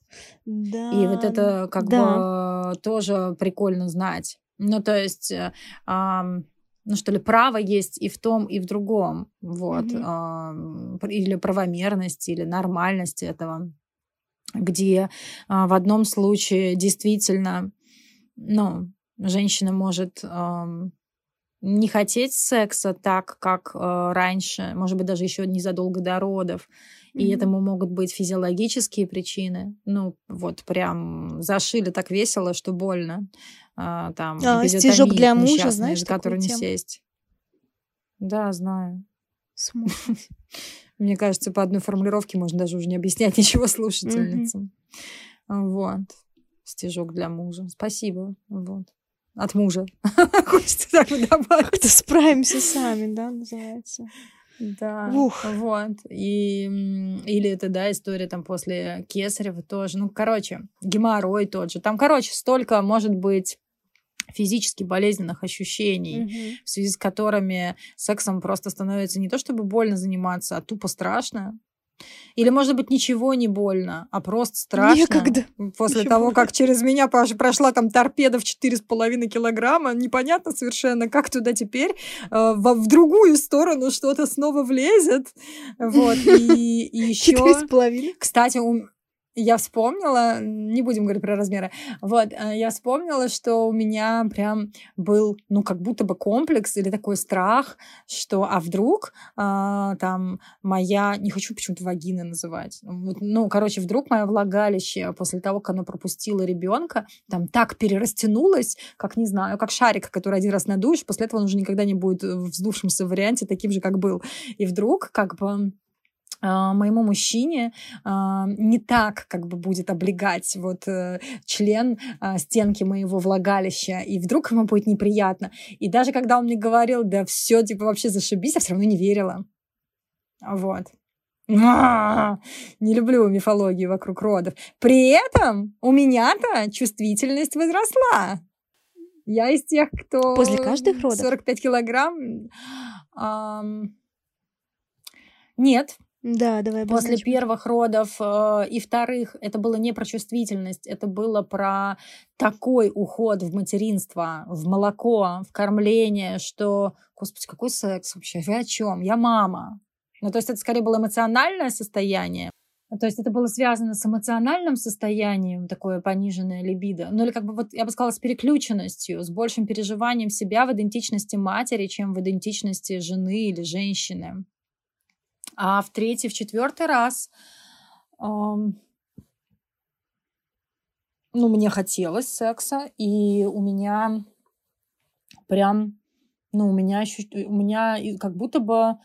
Да. И вот это как да. бы тоже прикольно знать. Ну, то есть, э, ам, ну что ли, право есть и в том, и в другом. Вот. Пр- или правомерность, или нормальность этого. где а, в одном случае действительно, ну, женщина может не хотеть секса так, как э, раньше, может быть, даже еще незадолго до родов. И mm-hmm. этому могут быть физиологические причины. Ну, вот прям зашили так весело, что больно. А, там, а, стежок для мужа, знаешь, за который не сесть. Да, знаю. Мне кажется, по одной формулировке можно даже уже не объяснять ничего слушательницам. Вот. Стежок для мужа. Спасибо. Вот от мужа. Хочется так добавить. Как-то справимся сами, да, называется. Да, Ух. вот. И, или это, да, история там после Кесарева тоже. Ну, короче, геморрой тот же. Там, короче, столько, может быть, физически болезненных ощущений, mm-hmm. в связи с которыми сексом просто становится не то чтобы больно заниматься, а тупо страшно. Или, может быть, ничего не больно, а просто страшно. Некогда. После Ничего. того, как через меня прошла там торпеда в 4,5 килограмма, непонятно совершенно, как туда теперь э, в, в другую сторону что-то снова влезет. Вот. И, и еще... 4,5? Кстати, у, я вспомнила, не будем говорить про размеры, вот, э, я вспомнила, что у меня прям был, ну, как будто бы комплекс или такой страх, что, а вдруг а, там моя, не хочу почему-то вагины называть, ну, короче, вдруг мое влагалище после того, как оно пропустило ребенка, там так перерастянулось, как, не знаю, как шарик, который один раз надуешь, после этого он уже никогда не будет в вздувшемся варианте таким же, как был. И вдруг, как бы, моему мужчине а, не так как бы будет облегать вот э, член а, стенки моего влагалища, и вдруг ему будет неприятно. И даже когда он мне говорил, да все, типа, вообще зашибись, я все равно не верила. Вот. Не люблю мифологию вокруг родов. При этом у меня-то чувствительность возросла. Я из тех, кто... После каждых родов? 45 килограмм. Нет, да, давай После первых родов э, и вторых это было не про чувствительность, это было про такой уход в материнство, в молоко, в кормление, что, господи, какой секс вообще? Вы о чем? Я мама. Ну, то есть это скорее было эмоциональное состояние. То есть это было связано с эмоциональным состоянием, такое пониженное либидо. Ну или как бы вот, я бы сказала, с переключенностью, с большим переживанием себя в идентичности матери, чем в идентичности жены или женщины. А в третий, в четвертый раз, ну, мне хотелось секса, и у меня прям, ну, у меня, ощущ... у меня как будто бы,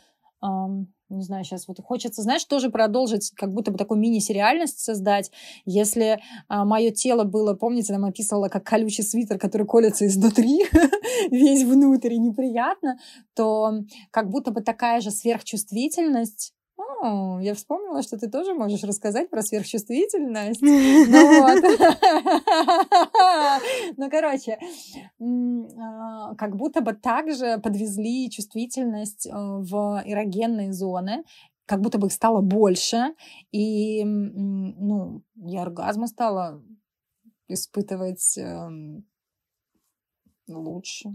не знаю, сейчас вот хочется, знаешь, тоже продолжить, как будто бы такую мини-сериальность создать. Если а, мое тело было, помните, там описывала, как колючий свитер, который колется изнутри, весь внутрь и неприятно, то как будто бы такая же сверхчувствительность я вспомнила, что ты тоже можешь рассказать про сверхчувствительность. Ну, короче, а, как будто бы также подвезли чувствительность э, в эрогенные зоны, как будто бы их стало больше, и, ну, я оргазма стала испытывать эм, лучше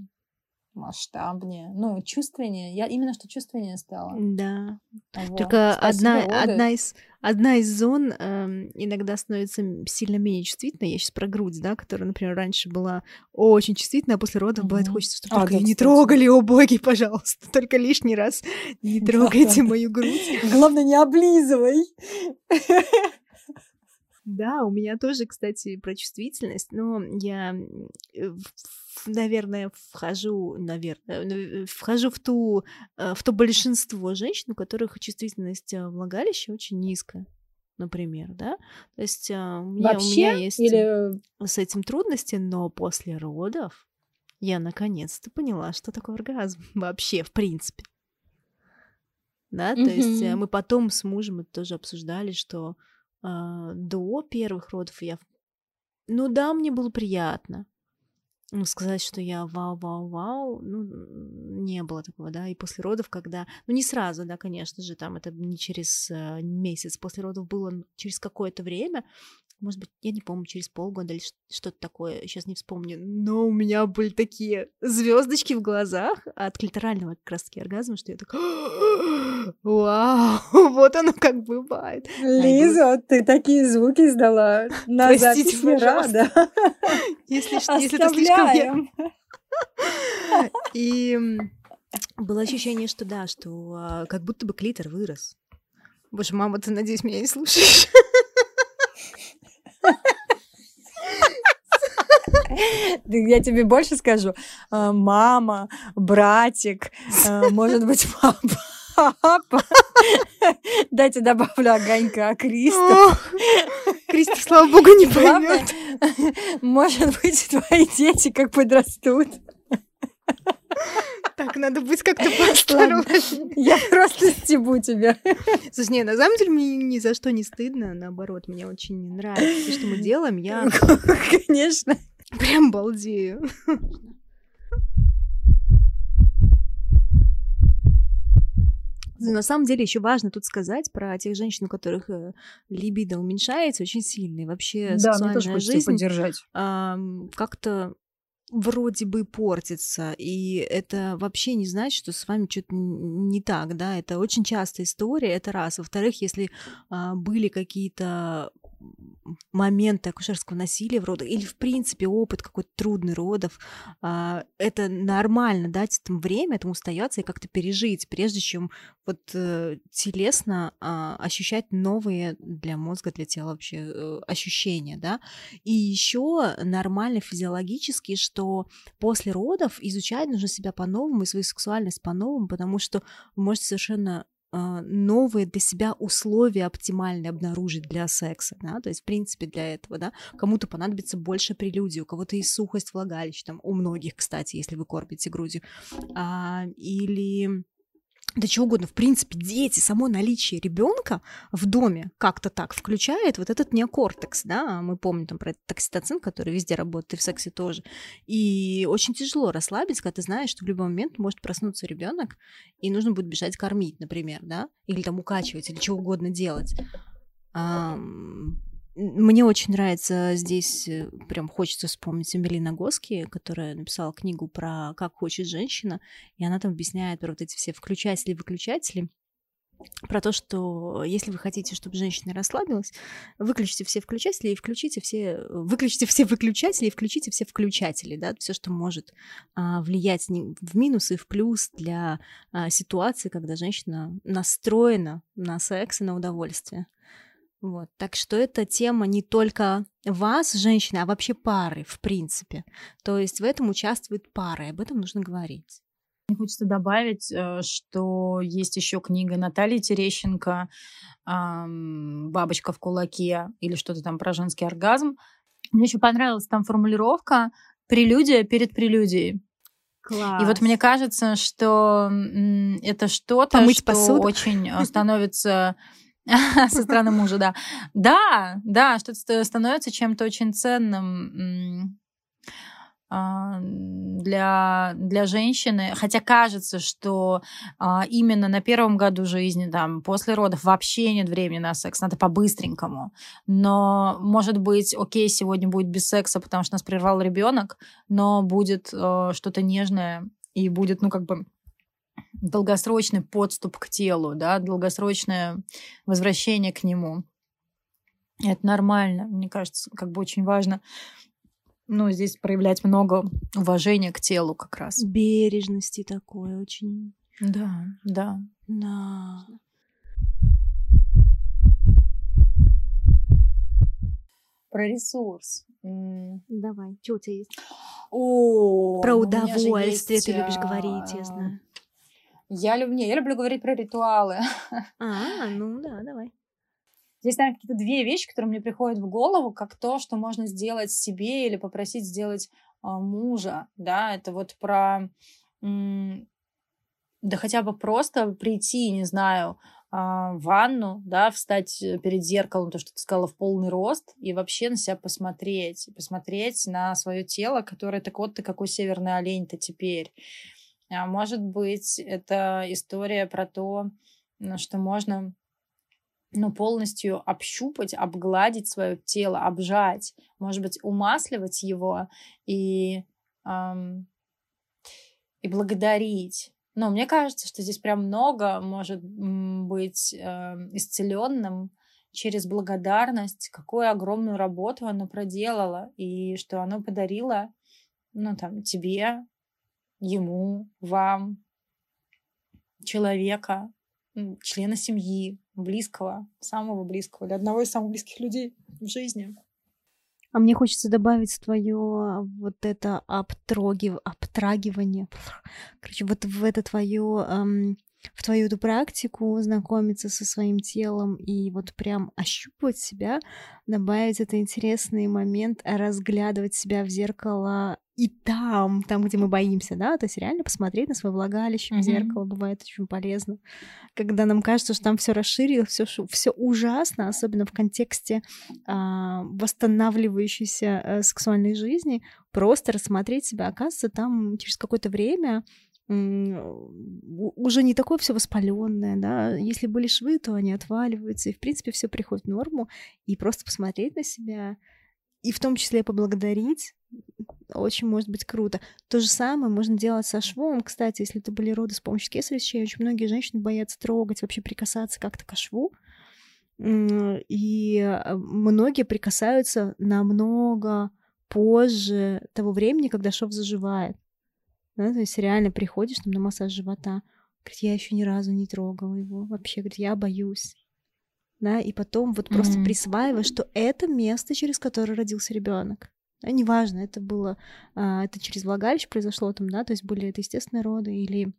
масштабнее, ну, чувственнее. Я именно что чувственнее стала. Да. Вот. Только одна, одна, из, одна из зон э, иногда становится сильно менее чувствительной. Я сейчас про грудь, да, которая, например, раньше была очень чувствительна, а после родов бывает хочется, чтобы а, только да, не трогали, о боги, пожалуйста. Только лишний раз не трогайте мою грудь. Главное, не облизывай. Да, у меня тоже, кстати, про чувствительность, но я, э, наверное, вхожу, наверное, э, вхожу в ту, э, в то большинство женщин, у которых чувствительность влагалища очень низкая например, да? То есть а, у меня, Вообще? у меня есть Или... с этим трудности, но после родов я наконец-то поняла, что такое оргазм вообще, в принципе. Да, то mm-hmm. есть мы потом с мужем это тоже обсуждали, что а, до первых родов я... Ну да, мне было приятно. Ну, сказать, что я вау-вау-вау, ну, не было такого, да, и после родов, когда, ну, не сразу, да, конечно же, там это не через э, месяц, после родов было через какое-то время, может быть, я не помню, через полгода или что-то такое, сейчас не вспомню, но у меня были такие звездочки в глазах от клиторального как раз-таки оргазма, что я так Вау, вот оно как бывает. Лиза, ты такие звуки издала на Простите, запись рада. Если, если это слишком... И было ощущение, что да, что а, как будто бы клитор вырос. Боже, мама, ты, надеюсь, меня не слушаешь? Я тебе больше скажу. А, Мама, братик, а, может быть, папа. Дайте добавлю огонька Криста. Ох, Кристи, слава богу, не поймет. может быть, твои дети как подрастут. Так, надо быть как-то поосторожнее. Я просто стебу тебя. Слушай, не, на самом деле мне ни за что не стыдно, наоборот, мне очень нравится то, что мы делаем, я Конечно. прям балдею. На самом деле еще важно тут сказать про тех женщин, у которых э, либидо уменьшается очень сильно, и вообще Да, сексуальная жизнь ам, как-то вроде бы портится, и это вообще не значит, что с вами что-то не так, да, это очень частая история, это раз. Во-вторых, если а, были какие-то моменты акушерского насилия в родах или, в принципе, опыт какой-то трудный родов, а, это нормально дать этому время, этому устояться и как-то пережить, прежде чем вот э, телесно а, ощущать новые для мозга, для тела вообще э, ощущения, да. И еще нормально физиологически, что после родов изучать нужно себя по-новому и свою сексуальность по-новому, потому что вы можете совершенно новые для себя условия оптимальные обнаружить для секса, да, то есть, в принципе, для этого, да, кому-то понадобится больше прелюдий, у кого-то и сухость влагалища, там, у многих, кстати, если вы кормите грудью, а, или да чего угодно, в принципе, дети, само наличие ребенка в доме как-то так включает вот этот неокортекс, да, мы помним там про этот окситоцин, который везде работает, и в сексе тоже, и очень тяжело расслабиться, когда ты знаешь, что в любой момент может проснуться ребенок, и нужно будет бежать кормить, например, да, или там укачивать, или чего угодно делать. Мне очень нравится здесь, э, прям хочется вспомнить Эмилина Госки, которая написала книгу про «Как хочет женщина», и она там объясняет про вот эти все включатели и выключатели, про то, что если вы хотите, чтобы женщина расслабилась, выключите все включатели и включите все, выключите все выключатели и включите все включатели, да, все, что может а, влиять в минус и в плюс для а, ситуации, когда женщина настроена на секс и на удовольствие. Вот. Так что эта тема не только вас, женщины, а вообще пары, в принципе. То есть в этом участвуют пары, об этом нужно говорить. Мне хочется добавить, э, что есть еще книга Натальи Терещенко «Бабочка в кулаке» или что-то там про женский оргазм. Мне еще понравилась там формулировка «прелюдия перед прелюдией». Класс. И вот мне кажется, что это что-то, что посуду? очень э, становится со стороны мужа, да. Да, да, что-то ст- становится чем-то очень ценным а, для, для женщины. Хотя кажется, что а, именно на первом году жизни, там, после родов вообще нет времени на секс, надо по-быстренькому. Но, может быть, окей, сегодня будет без секса, потому что нас прервал ребенок, но будет э, что-то нежное и будет, ну, как бы долгосрочный подступ к телу, да, долгосрочное возвращение к нему. Это нормально, мне кажется, как бы очень важно, ну, здесь проявлять много уважения к телу как раз. Бережности такой очень. Да, да. Да. Про ресурс. Давай, что у тебя есть? О, Про у меня же удовольствие есть, ты любишь а, говорить, я знаю. Я люблю, не, я люблю говорить про ритуалы. А, ну да, давай. Здесь, наверное, какие-то две вещи, которые мне приходят в голову, как то, что можно сделать себе или попросить сделать а, мужа, да, это вот про, м, да хотя бы просто прийти, не знаю, а, в ванну, да, встать э, перед зеркалом, то, что ты сказала, в полный рост, и вообще на себя посмотреть, посмотреть на свое тело, которое, так вот ты какой северный олень-то теперь. А может быть, это история про то, что можно ну, полностью общупать, обгладить свое тело, обжать, может быть, умасливать его и, ам, и благодарить. Но мне кажется, что здесь прям много может быть э, исцеленным через благодарность, какую огромную работу оно проделало, и что оно подарило, ну, там, тебе, ему, вам, человека, члена семьи, близкого, самого близкого, или одного из самых близких людей в жизни. А мне хочется добавить твое вот это обтрогив... обтрагивание. Короче, вот в это твое эм, в твою эту практику знакомиться со своим телом и вот прям ощупывать себя, добавить это интересный момент, разглядывать себя в зеркало и там, там, где мы боимся, да, то есть реально посмотреть на свое влагалище mm-hmm. в зеркало бывает очень полезно, когда нам кажется, что там все расширилось, все все ужасно, особенно в контексте а, восстанавливающейся а, сексуальной жизни, просто рассмотреть себя, оказывается, там через какое-то время уже не такое все воспаленное, да. Если были швы, то они отваливаются, и в принципе все приходит в норму. И просто посмотреть на себя, и в том числе поблагодарить, очень может быть круто. То же самое можно делать со швом. Кстати, если это были роды с помощью кесарево сечения, очень многие женщины боятся трогать, вообще прикасаться как-то к шву. И а, многие прикасаются намного позже того времени, когда шов заживает. Да, то есть реально приходишь там на массаж живота, говорит, я еще ни разу не трогала его вообще, говорит, я боюсь. Да, и потом вот mm-hmm. просто присваиваешь, что это место, через которое родился ребенок. Да, неважно, это было, а, это через влагалище произошло там, да, то есть были это естественные роды или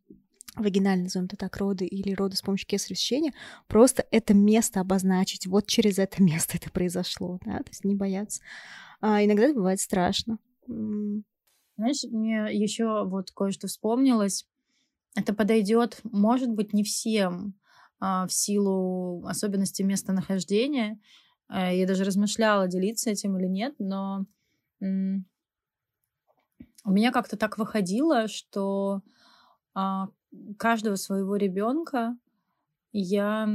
вагинально, назовем это так, роды или роды с помощью кесарево сечения, просто это место обозначить, вот через это место это произошло, да, то есть не бояться. А иногда это бывает страшно. Знаешь, мне еще вот кое-что вспомнилось. Это подойдет, может быть, не всем в силу особенностей местонахождения. А, я даже размышляла, делиться этим или нет, но у меня как-то так выходило, что а, каждого своего ребенка я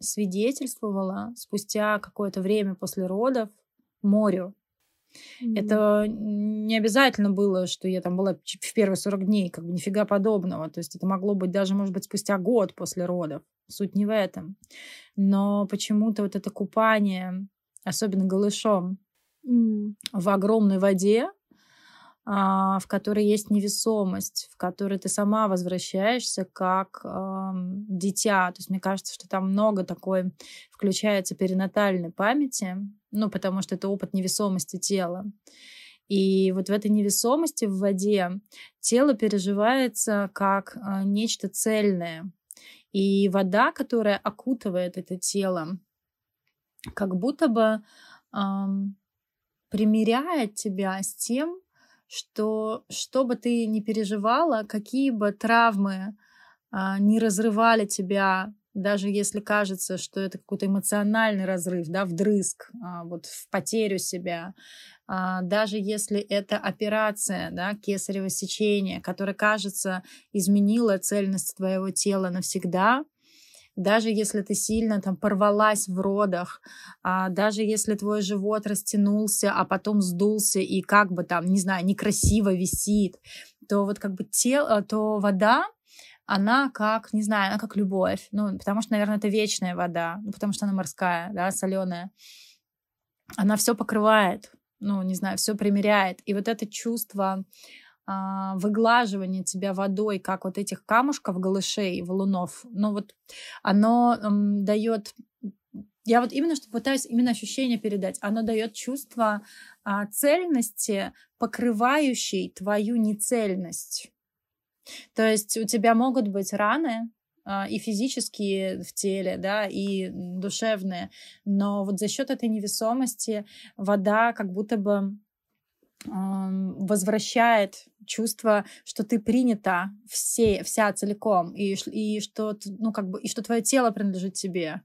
свидетельствовала спустя какое-то время после родов морю. Mm-hmm. Это не обязательно было, что я там была в первые 40 дней, как бы нифига подобного. То есть это могло быть даже, может быть, спустя год после родов. Суть не в этом. Но почему-то вот это купание, особенно голышом, mm. в огромной воде, в которой есть невесомость, в которой ты сама возвращаешься как э, дитя. То есть мне кажется, что там много такой включается перинатальной памяти, ну, потому что это опыт невесомости тела. И вот в этой невесомости в воде тело переживается как э, нечто цельное. И вода, которая окутывает это тело, как будто бы э, примиряет тебя с тем, что что бы ты ни переживала, какие бы травмы а, не разрывали тебя, даже если кажется, что это какой-то эмоциональный разрыв, да, вдрызг, а, вот в потерю себя, а, даже если это операция, да, кесарево сечение, которое, кажется, изменила цельность твоего тела навсегда, даже если ты сильно там порвалась в родах, а, даже если твой живот растянулся, а потом сдулся и как бы там, не знаю, некрасиво висит, то вот как бы тело, то вода, она как, не знаю, она как любовь. Ну, потому что, наверное, это вечная вода, ну, потому что она морская, да, соленая. Она все покрывает, ну, не знаю, все примеряет. И вот это чувство выглаживание тебя водой, как вот этих камушков, голышей, валунов, ну вот оно дает я вот именно что пытаюсь именно ощущение передать. Оно дает чувство а, цельности, покрывающей твою нецельность. То есть у тебя могут быть раны, а, и физические в теле, да, и душевные, но вот за счет этой невесомости вода как будто бы возвращает чувство, что ты принята все, вся целиком, и, и что, ну, как бы, и что твое тело принадлежит тебе.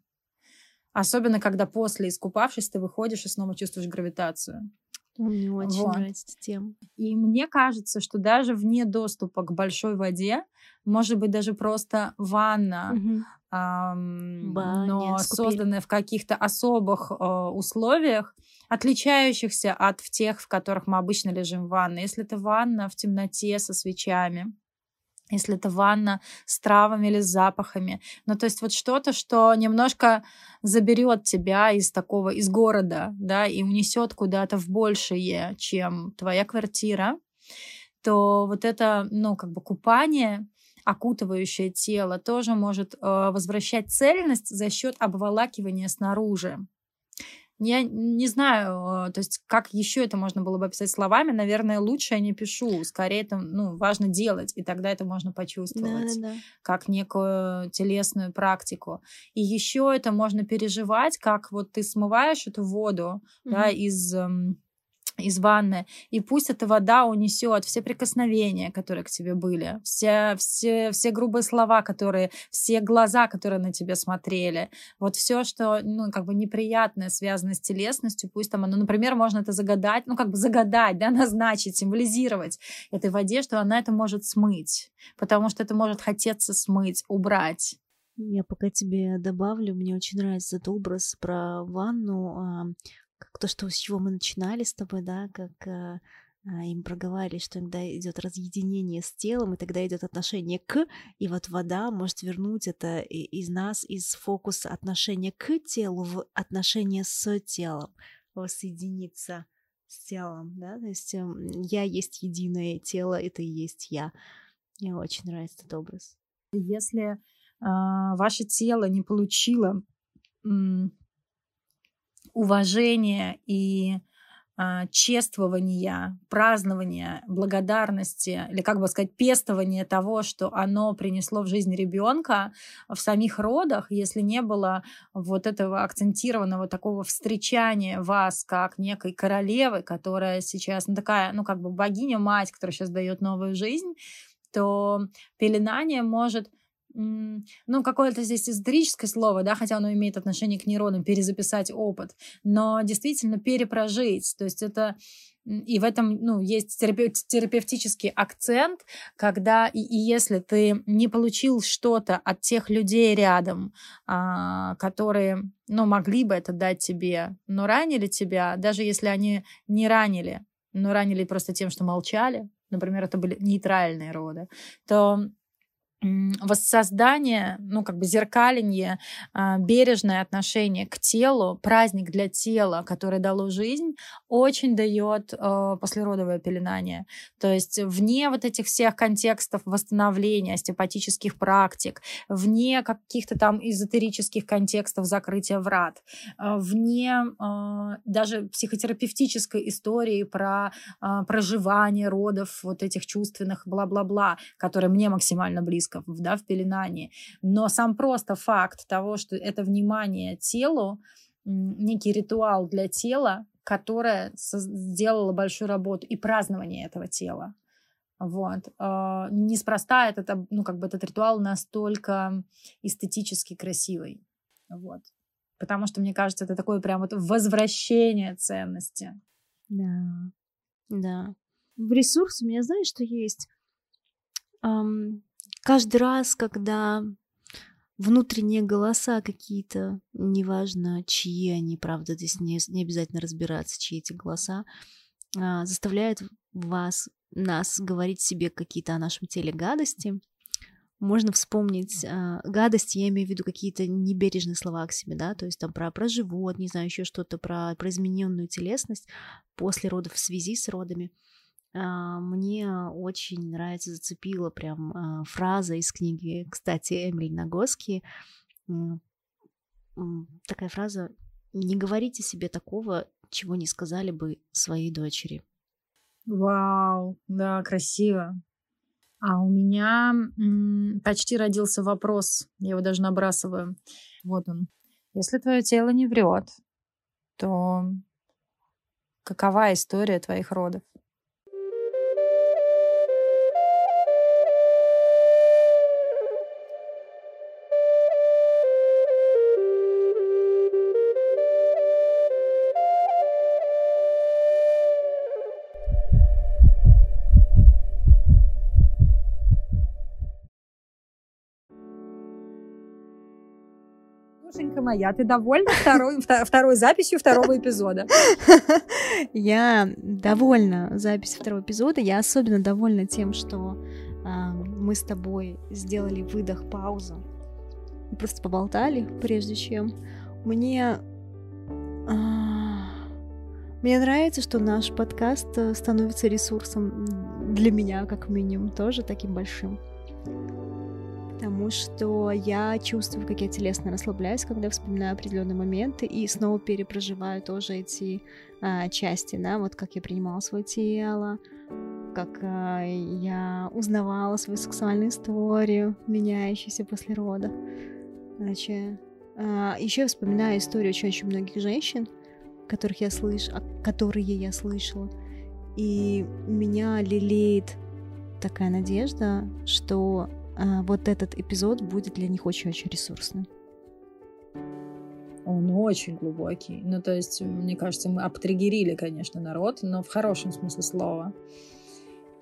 Особенно, когда после искупавшись, ты выходишь и снова чувствуешь гравитацию. Мне очень вот. нравится эта тема. И мне кажется, что даже вне доступа к большой воде, может быть, даже просто ванна, угу. Баня, но созданная в каких-то особых э, условиях, отличающихся от тех, в которых мы обычно лежим в ванной. Если это ванна в темноте со свечами, если это ванна с травами или с запахами. Ну, то есть вот что-то, что немножко заберет тебя из такого, из города, да, и унесет куда-то в большее, чем твоя квартира, то вот это, ну, как бы купание, окутывающее тело, тоже может э, возвращать цельность за счет обволакивания снаружи. Я не знаю, э, то есть как еще это можно было бы описать словами, наверное, лучше я не пишу, скорее это ну, важно делать, и тогда это можно почувствовать Да-да-да. как некую телесную практику. И еще это можно переживать, как вот ты смываешь эту воду да, Мгм. из эм, из ванны, и пусть эта вода унесет все прикосновения, которые к тебе были, все, все, все грубые слова, которые, все глаза, которые на тебя смотрели, вот все, что, ну, как бы неприятное, связано с телесностью, пусть там оно, например, можно это загадать, ну, как бы загадать, да, назначить, символизировать этой воде, что она это может смыть, потому что это может хотеться смыть, убрать. Я пока тебе добавлю, мне очень нравится этот образ про ванну, а, как то, что с чего мы начинали с тобой, да, как а, а, им проговаривали, что иногда идет разъединение с телом, и тогда идет отношение к, и вот вода может вернуть это из нас из фокуса отношения к телу в отношение с телом, воссоединиться с телом, да, то есть эм, я есть единое тело, это и есть я. Мне очень нравится этот образ. Если а, ваше тело не получило уважения и а, чествования, празднования, благодарности, или как бы сказать, пестования того, что оно принесло в жизнь ребенка в самих родах, если не было вот этого акцентированного такого встречания вас как некой королевы, которая сейчас, ну такая, ну как бы богиня-мать, которая сейчас дает новую жизнь, то пеленание может ну, какое-то здесь эзотерическое слово, да, хотя оно имеет отношение к нейронам, перезаписать опыт, но действительно перепрожить, то есть это и в этом, ну, есть терапе- терапевтический акцент, когда, и, и если ты не получил что-то от тех людей рядом, а, которые, ну, могли бы это дать тебе, но ранили тебя, даже если они не ранили, но ранили просто тем, что молчали, например, это были нейтральные роды, то воссоздание, ну, как бы зеркаленье, а, бережное отношение к телу, праздник для тела, которое дало жизнь, очень дает э, послеродовое пеленание. То есть вне вот этих всех контекстов восстановления, остеопатических практик, вне каких-то там эзотерических контекстов закрытия врат, э, вне даже психотерапевтической истории про проживание родов, вот этих чувственных бла-бла-бла, которые мне максимально близко в- да, в пеленании. Но сам просто факт того, что это внимание телу, некий ритуал для тела, которое сделало большую работу, и празднование этого тела. Вот. А, Неспроста этот, ну, как бы этот ритуал настолько эстетически красивый. Вот. Потому что, мне кажется, это такое прям вот возвращение ценности. Да, да. В ресурс у меня, знаешь, что есть? Ам, каждый раз, когда внутренние голоса какие-то, неважно, чьи они, правда, здесь не, не обязательно разбираться, чьи эти голоса, а, заставляют вас, нас говорить себе какие-то о нашем теле гадости, можно вспомнить а, гадости, я имею в виду какие-то небережные слова к себе, да, то есть там про, про живот, не знаю, еще что-то про, про измененную телесность после родов в связи с родами. А, Мне очень нравится, зацепила прям а, фраза из книги, кстати, Эмили Нагоски. Такая фраза «Не говорите себе такого, чего не сказали бы своей дочери». Вау, да, красиво. А у меня почти родился вопрос, я его даже набрасываю. Вот он. Если твое тело не врет, то какова история твоих родов? Моя, ты довольна второй, вто- второй записью второго эпизода? Я довольна записью второго эпизода. Я особенно довольна тем, что а, мы с тобой сделали выдох, паузу и просто поболтали, прежде чем мне а, мне нравится, что наш подкаст э, становится ресурсом для меня, как минимум, тоже таким большим. Потому что я чувствую, как я телесно расслабляюсь, когда вспоминаю определенные моменты и снова перепроживаю тоже эти а, части, да, вот как я принимала свое тело, как а, я узнавала свою сексуальную историю, меняющуюся после рода. Значит, а, еще я вспоминаю историю очень-очень многих женщин, которых я слыш... которые я слышала. И меня лелеет такая надежда, что вот этот эпизод будет для них очень-очень ресурсным. Он очень глубокий. Ну, то есть, мне кажется, мы обтригерили, конечно, народ, но в хорошем смысле слова.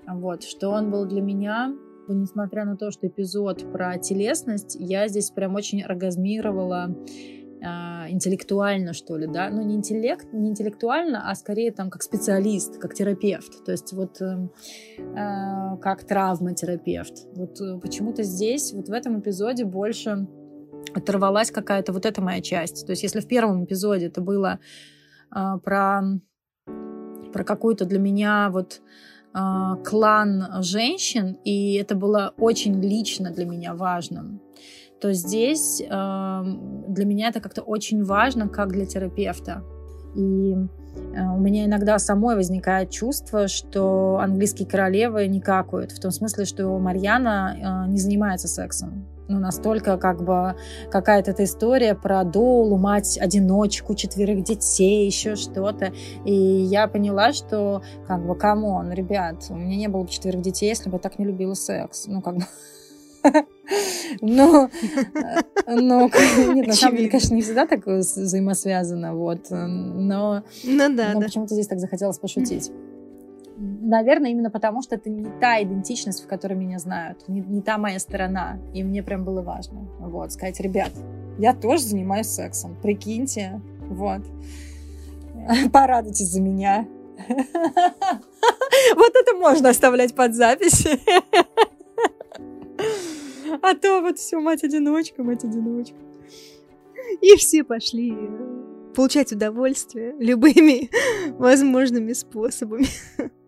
Вот, что он был для меня, несмотря на то, что эпизод про телесность, я здесь прям очень оргазмировала интеллектуально, что ли, да, ну не интеллект, не интеллектуально, а скорее там как специалист, как терапевт, то есть вот э, э, как травматерапевт. Вот э, почему-то здесь, вот в этом эпизоде больше оторвалась какая-то вот эта моя часть. То есть если в первом эпизоде это было э, про про какую-то для меня вот а, клан женщин, и это было очень лично для меня важным, то здесь э, для меня это как-то очень важно, как для терапевта. И э, у меня иногда самой возникает чувство, что английские королевы не какают, в том смысле, что Марьяна э, не занимается сексом ну, настолько как бы какая-то эта история про доулу, мать-одиночку, четверых детей, еще что-то. И я поняла, что как бы, come on, ребят, у меня не было бы четверых детей, если бы я так не любила секс. Ну, как бы... Но, но нет, на самом деле, конечно, не всегда так взаимосвязано, вот, но, ну, да, но да. почему-то здесь так захотелось пошутить наверное, именно потому, что это не та идентичность, в которой меня знают, не, не та моя сторона. И мне прям было важно, вот, сказать, ребят, я тоже занимаюсь сексом, прикиньте, вот. Порадуйтесь за меня. Вот это можно оставлять под запись. А то вот все, мать-одиночка, мать-одиночка. И все пошли получать удовольствие любыми возможными способами.